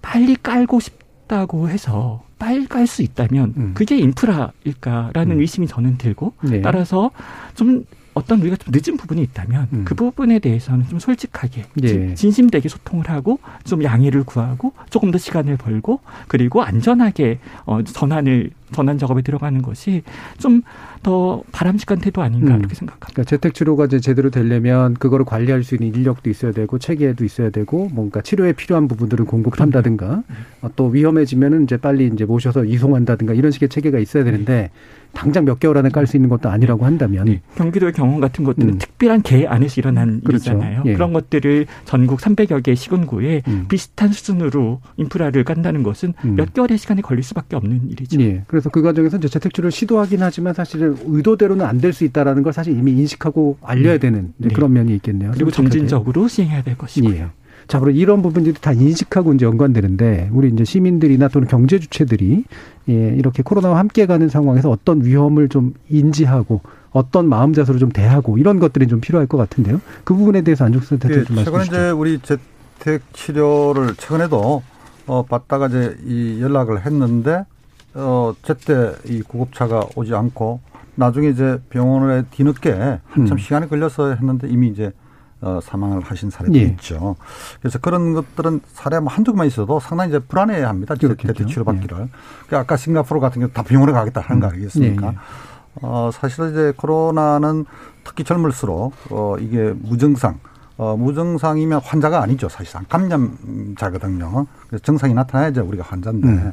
빨리 깔고 싶다고 해서 빨리 깔 수 있다면 음. 그게 인프라일까라는 의심이 저는 들고 네. 따라서 좀 어떤 우리가 좀 늦은 부분이 있다면 음. 그 부분에 대해서는 좀 솔직하게 예. 진- 진심되게 소통을 하고 좀 양해를 구하고 조금 더 시간을 벌고 그리고 안전하게 어 전환을 전환 작업에 들어가는 것이 좀 더 바람직한 태도 아닌가 음. 이렇게 생각합니다. 그러니까 재택 치료가 이제 제대로 되려면 그거를 관리할 수 있는 인력도 있어야 되고 체계도 있어야 되고 뭔가 치료에 필요한 부분들을 공급한다든가 어, 또 위험해지면은 이제 빨리 이제 모셔서 이송한다든가 이런 식의 체계가 있어야 되는데 당장 몇 개월 안에 깔 수 있는 것도 아니라고 한다면 경기도의 경험 같은 것들은 음. 특별한 계 안에서 일어난 그렇죠. 일이잖아요. 예. 그런 것들을 전국 300여 개 시군구에 음. 비슷한 수준으로 인프라를 깐다는 것은 음. 몇 개월의 시간이 걸릴 수밖에 없는 일이죠. 예. 그래서 그 과정에서 이제 재택 치료를 시도하긴 하지만 사실은 의도대로는 안 될 수 있다라는 걸 사실 이미 인식하고 알려야 되는 이제 네. 그런 면이 있겠네요. 그리고. 점진적으로 시행해야 될 것이고요. 예. 자, 그럼 이런 부분들이 다 인식하고 이제 연관되는데 우리 이제 시민들이나 또는 경제 주체들이 예, 이렇게 코로나와 함께 가는 상황에서 어떤 위험을 좀 인지하고 어떤 마음 자세로 좀 대하고 이런 것들이 좀 필요할 것 같은데요. 그 부분에 대해서 안중수 대표 예, 좀 최근에 말씀해 이제 주시죠. 우리 재택 치료를 최근에도 어 받다가 이제 이 연락을 했는데 어 제때 이 구급차가 오지 않고 나중에 이제 병원에 뒤늦게 한참 음. 시간이 걸려서 했는데 이미 이제 어 사망을 하신 사례도 예. 있죠. 그래서 그런 것들은 사례 뭐 한두 개만 있어도 상당히 이제 불안해 합니다. 그렇겠죠. 재택 치료 받기를. 그 아까 싱가포르 같은 경우 다 병원에 가겠다 하는 거 음. 아니겠습니까? 예, 예. 어, 사실은 이제 코로나는 특히 젊을수록 어, 이게 무증상, 어, 무증상이면 환자가 아니죠. 사실상 감염자거든요. 그래서 증상이 나타나야죠. 우리가 환자인데. 음.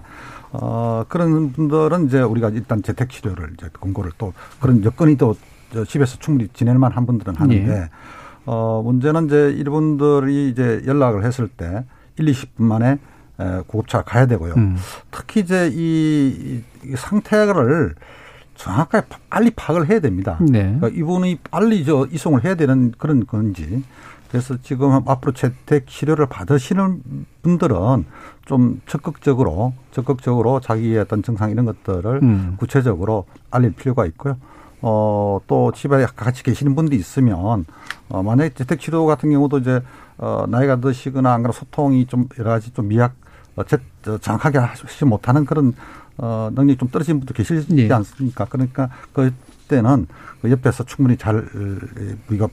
어, 그런 분들은 이제 우리가 일단 재택 치료를 이제 권고를 또 그런 여건이 또저 집에서 충분히 지낼 만한 분들은 하는데 예. 어, 문제는 이제 이분들이 이제 연락을 했을 때 1, 20분 만에 에, 구급차 가야 되고요. 음. 특히 이제 이, 이 상태를 정확하게 파- 빨리 파악을 해야 됩니다. 네. 그러니까 이분이 빨리 저 이송을 해야 되는 그런 건지. 그래서 지금 앞으로 재택 치료를 받으시는 분들은 좀 적극적으로 적극적으로 자기의 어떤 증상 이런 것들을 음. 구체적으로 알릴 필요가 있고요. 어, 또 집에 같이 계시는 분도 있으면 어, 만약에 재택 치료 같은 경우도 이제 어, 나이가 드시거나 안 그러면 소통이 좀 여러 가지 좀 미약 어, 제, 저, 정확하게 하지 못하는 그런 어, 능력이 좀 떨어진 분도 계시지 예. 않습니까? 그러니까 그때는 그 옆에서 충분히 잘 우리가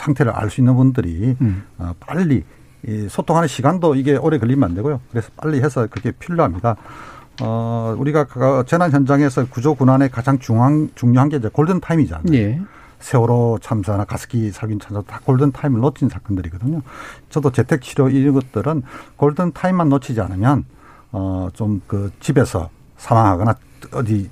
상태를 알 수 있는 분들이 음. 어, 빨리 이 소통하는 시간도 이게 오래 걸리면 안 되고요. 그래서 빨리 해서 그게 필요합니다. 어, 우리가 그 재난 현장에서 구조 구난의 가장 중요한, 중요한 게 이제 골든 타임이잖아요. 예. 세월호 참사나 가습기 살균 참사 다 골든 타임을 놓친 사건들이거든요. 저도 재택 치료 이런 것들은 골든 타임만 놓치지 않으면 어좀 그 집에서 사망하거나 어디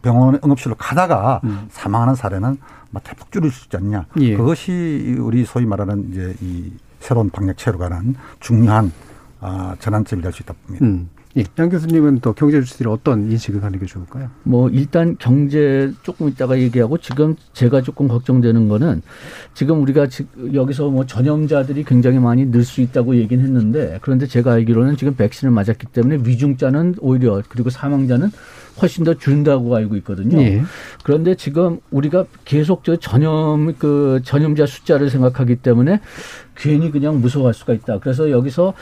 병원 응급실로 가다가 음. 사망하는 사례는 막 대폭 줄일 수 있지 않냐. 예. 그것이 우리 소위 말하는 이제 이 새로운 방역 체계로 가는 중요한 아 전환점이 될 수 있다 봅니다. 음. 예. 양 교수님은 또 경제 주체들이 어떤 인식을 가는 게 좋을까요? 뭐 일단 경제 조금 있다가 얘기하고 지금 제가 조금 걱정되는 거는 지금 우리가 지- 여기서 뭐 전염자들이 굉장히 많이 늘 수 있다고 얘기는 했는데 그런데 제가 알기로는 지금 백신을 맞았기 때문에 위중자는 오히려 그리고 사망자는 훨씬 더 줄다고 알고 있거든요. 예. 그런데 지금 우리가 계속 저 전염 그 전염자 숫자를 생각하기 때문에 괜히 그냥 무서워할 수가 있다. 그래서 여기서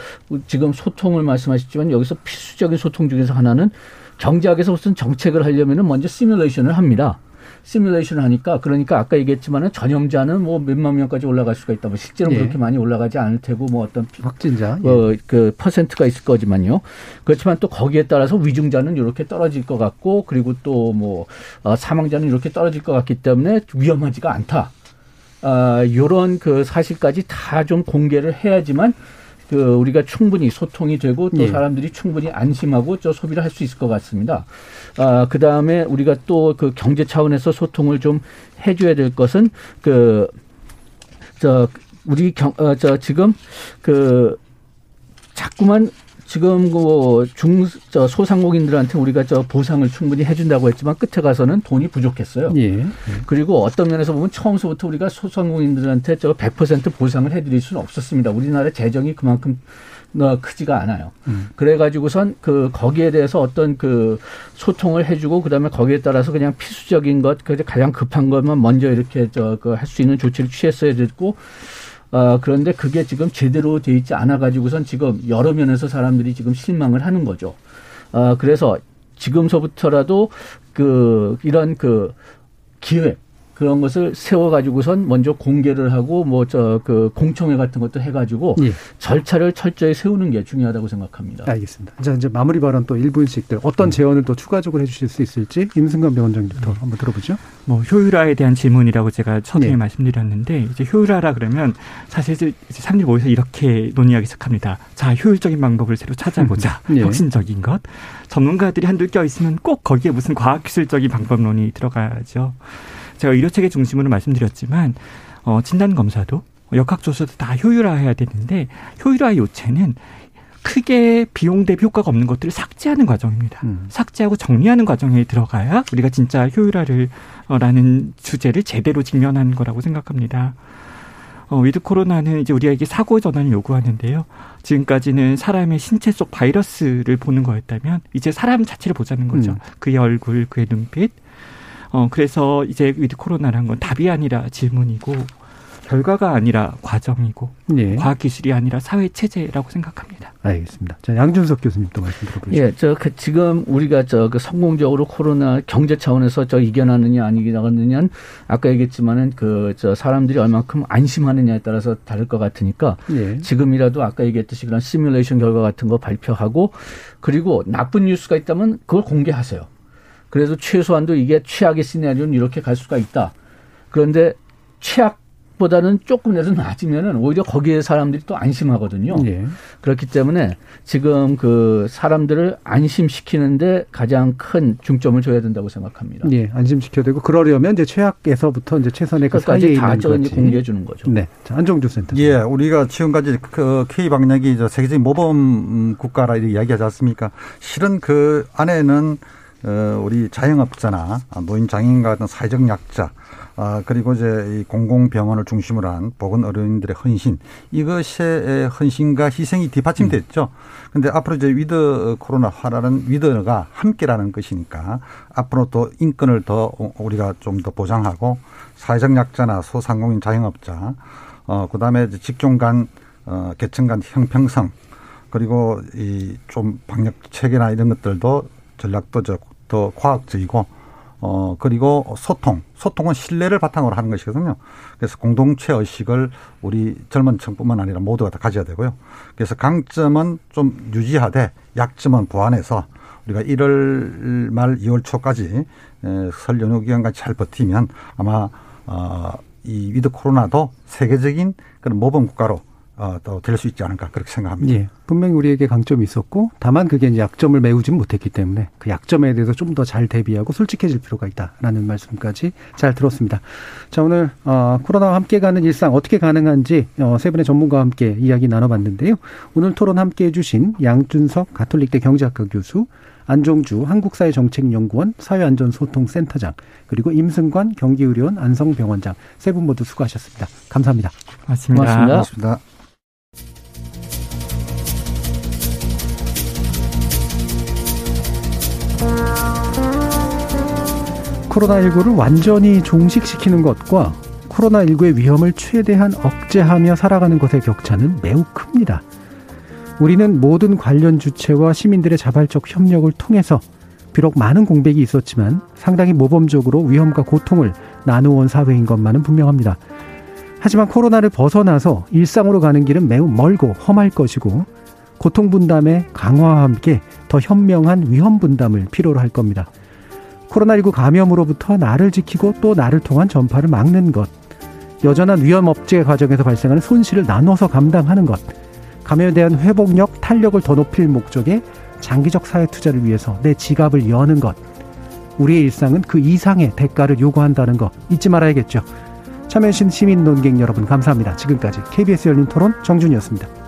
지금 소통을 말씀하셨지만 여기서 필수적인 소통 중에서 하나는 경제학에서 무슨 정책을 하려면은 먼저 시뮬레이션을 합니다. 시뮬레이션을 하니까 그러니까 아까 얘기했지만은 전염자는 뭐 몇만 명까지 올라갈 수가 있다. 뭐 실제로 예. 그렇게 많이 올라가지 않을 테고 뭐 어떤 확진자 예. 어, 그 퍼센트가 있을 거지만요. 그렇지만 또 거기에 따라서 위중자는 이렇게 떨어질 것 같고 그리고 또 뭐 사망자는 이렇게 떨어질 것 같기 때문에 위험하지가 않다. 아, 요런 그 사실까지 다 좀 공개를 해야지만 그 우리가 충분히 소통이 되고 또 예. 사람들이 충분히 안심하고 저 소비를 할 수 있을 것 같습니다. 아, 그 다음에 우리가 또 그 경제 차원에서 소통을 좀 해줘야 될 것은 그, 저, 우리 경, 어, 저, 지금 그, 자꾸만 지금 그 중, 저 소상공인들한테 우리가 저 보상을 충분히 해준다고 했지만 끝에 가서는 돈이 부족했어요. 예. 그리고 어떤 면에서 보면 처음서부터 우리가 소상공인들한테 저 100% 보상을 해드릴 수는 없었습니다. 우리나라 재정이 그만큼 어, 크지가 않아요. 음. 그래가지고선 그 거기에 대해서 어떤 그 소통을 해주고 그다음에 거기에 따라서 그냥 필수적인 것, 그 가장 급한 것만 먼저 이렇게 저 그 할 수 있는 조치를 취했어야 됐고 어, 그런데 그게 지금 제대로 돼 있지 않아 가지고선 지금 여러 면에서 사람들이 지금 실망을 하는 거죠. 어, 그래서 지금서부터라도 그 이런 그 기획 그런 것을 세워가지고선 먼저 공개를 하고 뭐 저 그 공청회 같은 것도 해가지고 예. 절차를 철저히 세우는 게 중요하다고 생각합니다. 알겠습니다. 자 이제 마무리 발언 또 1분씩들 어떤 음. 제언을 또 추가적으로 해주실 수 있을지 임승관 병원장님부터 음. 한번 들어보죠. 뭐 효율화에 대한 질문이라고 제가 처음에 네. 말씀드렸는데 이제 효율화라 그러면 사실 이제 사람들이 모여서 이렇게 논의하기 시작합니다. 자 효율적인 방법을 새로 찾아보자. [LAUGHS] 네. 혁신적인 것. 전문가들이 한둘 껴 있으면 꼭 거기에 무슨 과학기술적인 방법론이 들어가죠. 제가 의료체계 중심으로 말씀드렸지만 어, 진단 검사도 역학조사도 다 효율화해야 되는데 효율화 요체는 크게 비용 대비 효과가 없는 것들을 삭제하는 과정입니다. 음. 삭제하고 정리하는 과정에 들어가야 우리가 진짜 효율화를 어, 라는 주제를 제대로 직면하는 거라고 생각합니다. 어, 위드 코로나는 이제 우리에게 사고 전환을 요구하는데요. 지금까지는 사람의 신체 속 바이러스를 보는 거였다면 이제 사람 자체를 보자는 거죠. 음. 그의 얼굴, 그의 눈빛, 어, 그래서 이제 위드 코로나란 건 답이 아니라 질문이고 결과가 아니라 과정이고 예. 과학 기술이 아니라 사회 체제라고 생각합니다. 알겠습니다. 자, 양준석 교수님도 말씀 들어보시죠. 예, 저, 그, 지금 우리가 저, 그 성공적으로 코로나 경제 차원에서 저 이겨나느냐 아니겠느냐는 아까 얘기했지만은 그, 저 사람들이 얼만큼 안심하느냐에 따라서 다를 것 같으니까 예. 지금이라도 아까 얘기했듯이 그런 시뮬레이션 결과 같은 거 발표하고 그리고 나쁜 뉴스가 있다면 그걸 공개하세요. 그래서 최소한도 이게 최악의 시나리오는 이렇게 갈 수가 있다. 그런데 최악보다는 조금이라도 낮으면은 오히려 거기에 사람들이 또 안심하거든요. 예. 그렇기 때문에 지금 그 사람들을 안심시키는데 가장 큰 중점을 줘야 된다고 생각합니다. 예, 안심시켜야 되고 그러려면 이제 최악에서부터 이제 최선의 끝까지 다 공개해 주는 거죠. 네, 자, 안정주 센터. 예, 우리가 지금까지 그 K 방역이 세계적인 모범 국가라 이렇게 이야기하지 않습니까? 실은 그 안에는 어, 우리 자영업자나 노인 장애인 같은 사회적 약자 아, 그리고 이제 이 공공병원을 중심으로 한 보건 의료인들의 헌신 이것의 헌신과 희생이 뒷받침됐죠. 근데 앞으로 이제 위드 코로나 화라는 with가 함께라는 것이니까 앞으로 또 인권을 더 우리가 좀 더 보장하고 사회적 약자나 소상공인 자영업자 어 그다음에 직종 간 어, 계층 간 형평성 그리고 이 좀 방역 체계나 이런 것들도 전략도 저 더 과학적이고 어 그리고 소통 소통은 신뢰를 바탕으로 하는 것이거든요. 그래서 공동체 의식을 우리 젊은 층뿐만 아니라 모두가 다 가져야 되고요. 그래서 강점은 좀 유지하되 약점은 보완해서 우리가 1월 말 2월 초까지 설 연휴 기간까지 잘 버티면 아마 어 이 위드 코로나도 세계적인 그런 모범 국가로 어, 또될 수 있지 않을까 그렇게 생각합니다. 예. 분명히 우리에게 강점이 있었고 다만 그게 이제 약점을 메우지는 못했기 때문에 그 약점에 대해서 좀 더 잘 대비하고 솔직해질 필요가 있다라는 말씀까지 잘 들었습니다. 자 오늘 어, 코로나와 함께 가는 일상 어떻게 가능한지 어, 세 분의 전문가와 함께 이야기 나눠봤는데요. 오늘 토론 함께 해주신 양준석 가톨릭대 경제학과 교수 안종주 한국사회정책연구원 사회안전소통센터장 그리고 임승관 경기의료원 안성병원장 세 분 모두 수고하셨습니다. 감사합니다. 고맙습니다. 고맙습니다. 고맙습니다. 코로나19를 완전히 종식시키는 것과 코로나19의 위험을 최대한 억제하며 살아가는 것의 격차는 매우 큽니다. 우리는 모든 관련 주체와 시민들의 자발적 협력을 통해서 비록 많은 공백이 있었지만 상당히 모범적으로 위험과 고통을 나누어온 사회인 것만은 분명합니다. 하지만 코로나를 벗어나서 일상으로 가는 길은 매우 멀고 험할 것이고 고통 분담의 강화와 함께 더 현명한 위험 분담을 필요로 할 겁니다. 코로나19 감염으로부터 나를 지키고 또 나를 통한 전파를 막는 것, 여전한 위험 업체 과정에서 발생하는 손실을 나눠서 감당하는 것, 감염에 대한 회복력, 탄력을 더 높일 목적의 장기적 사회 투자를 위해서 내 지갑을 여는 것, 우리의 일상은 그 이상의 대가를 요구한다는 것 잊지 말아야겠죠. 참여해주신 시민 논객 여러분 감사합니다. 지금까지 KBS 열린 토론 정준이었습니다.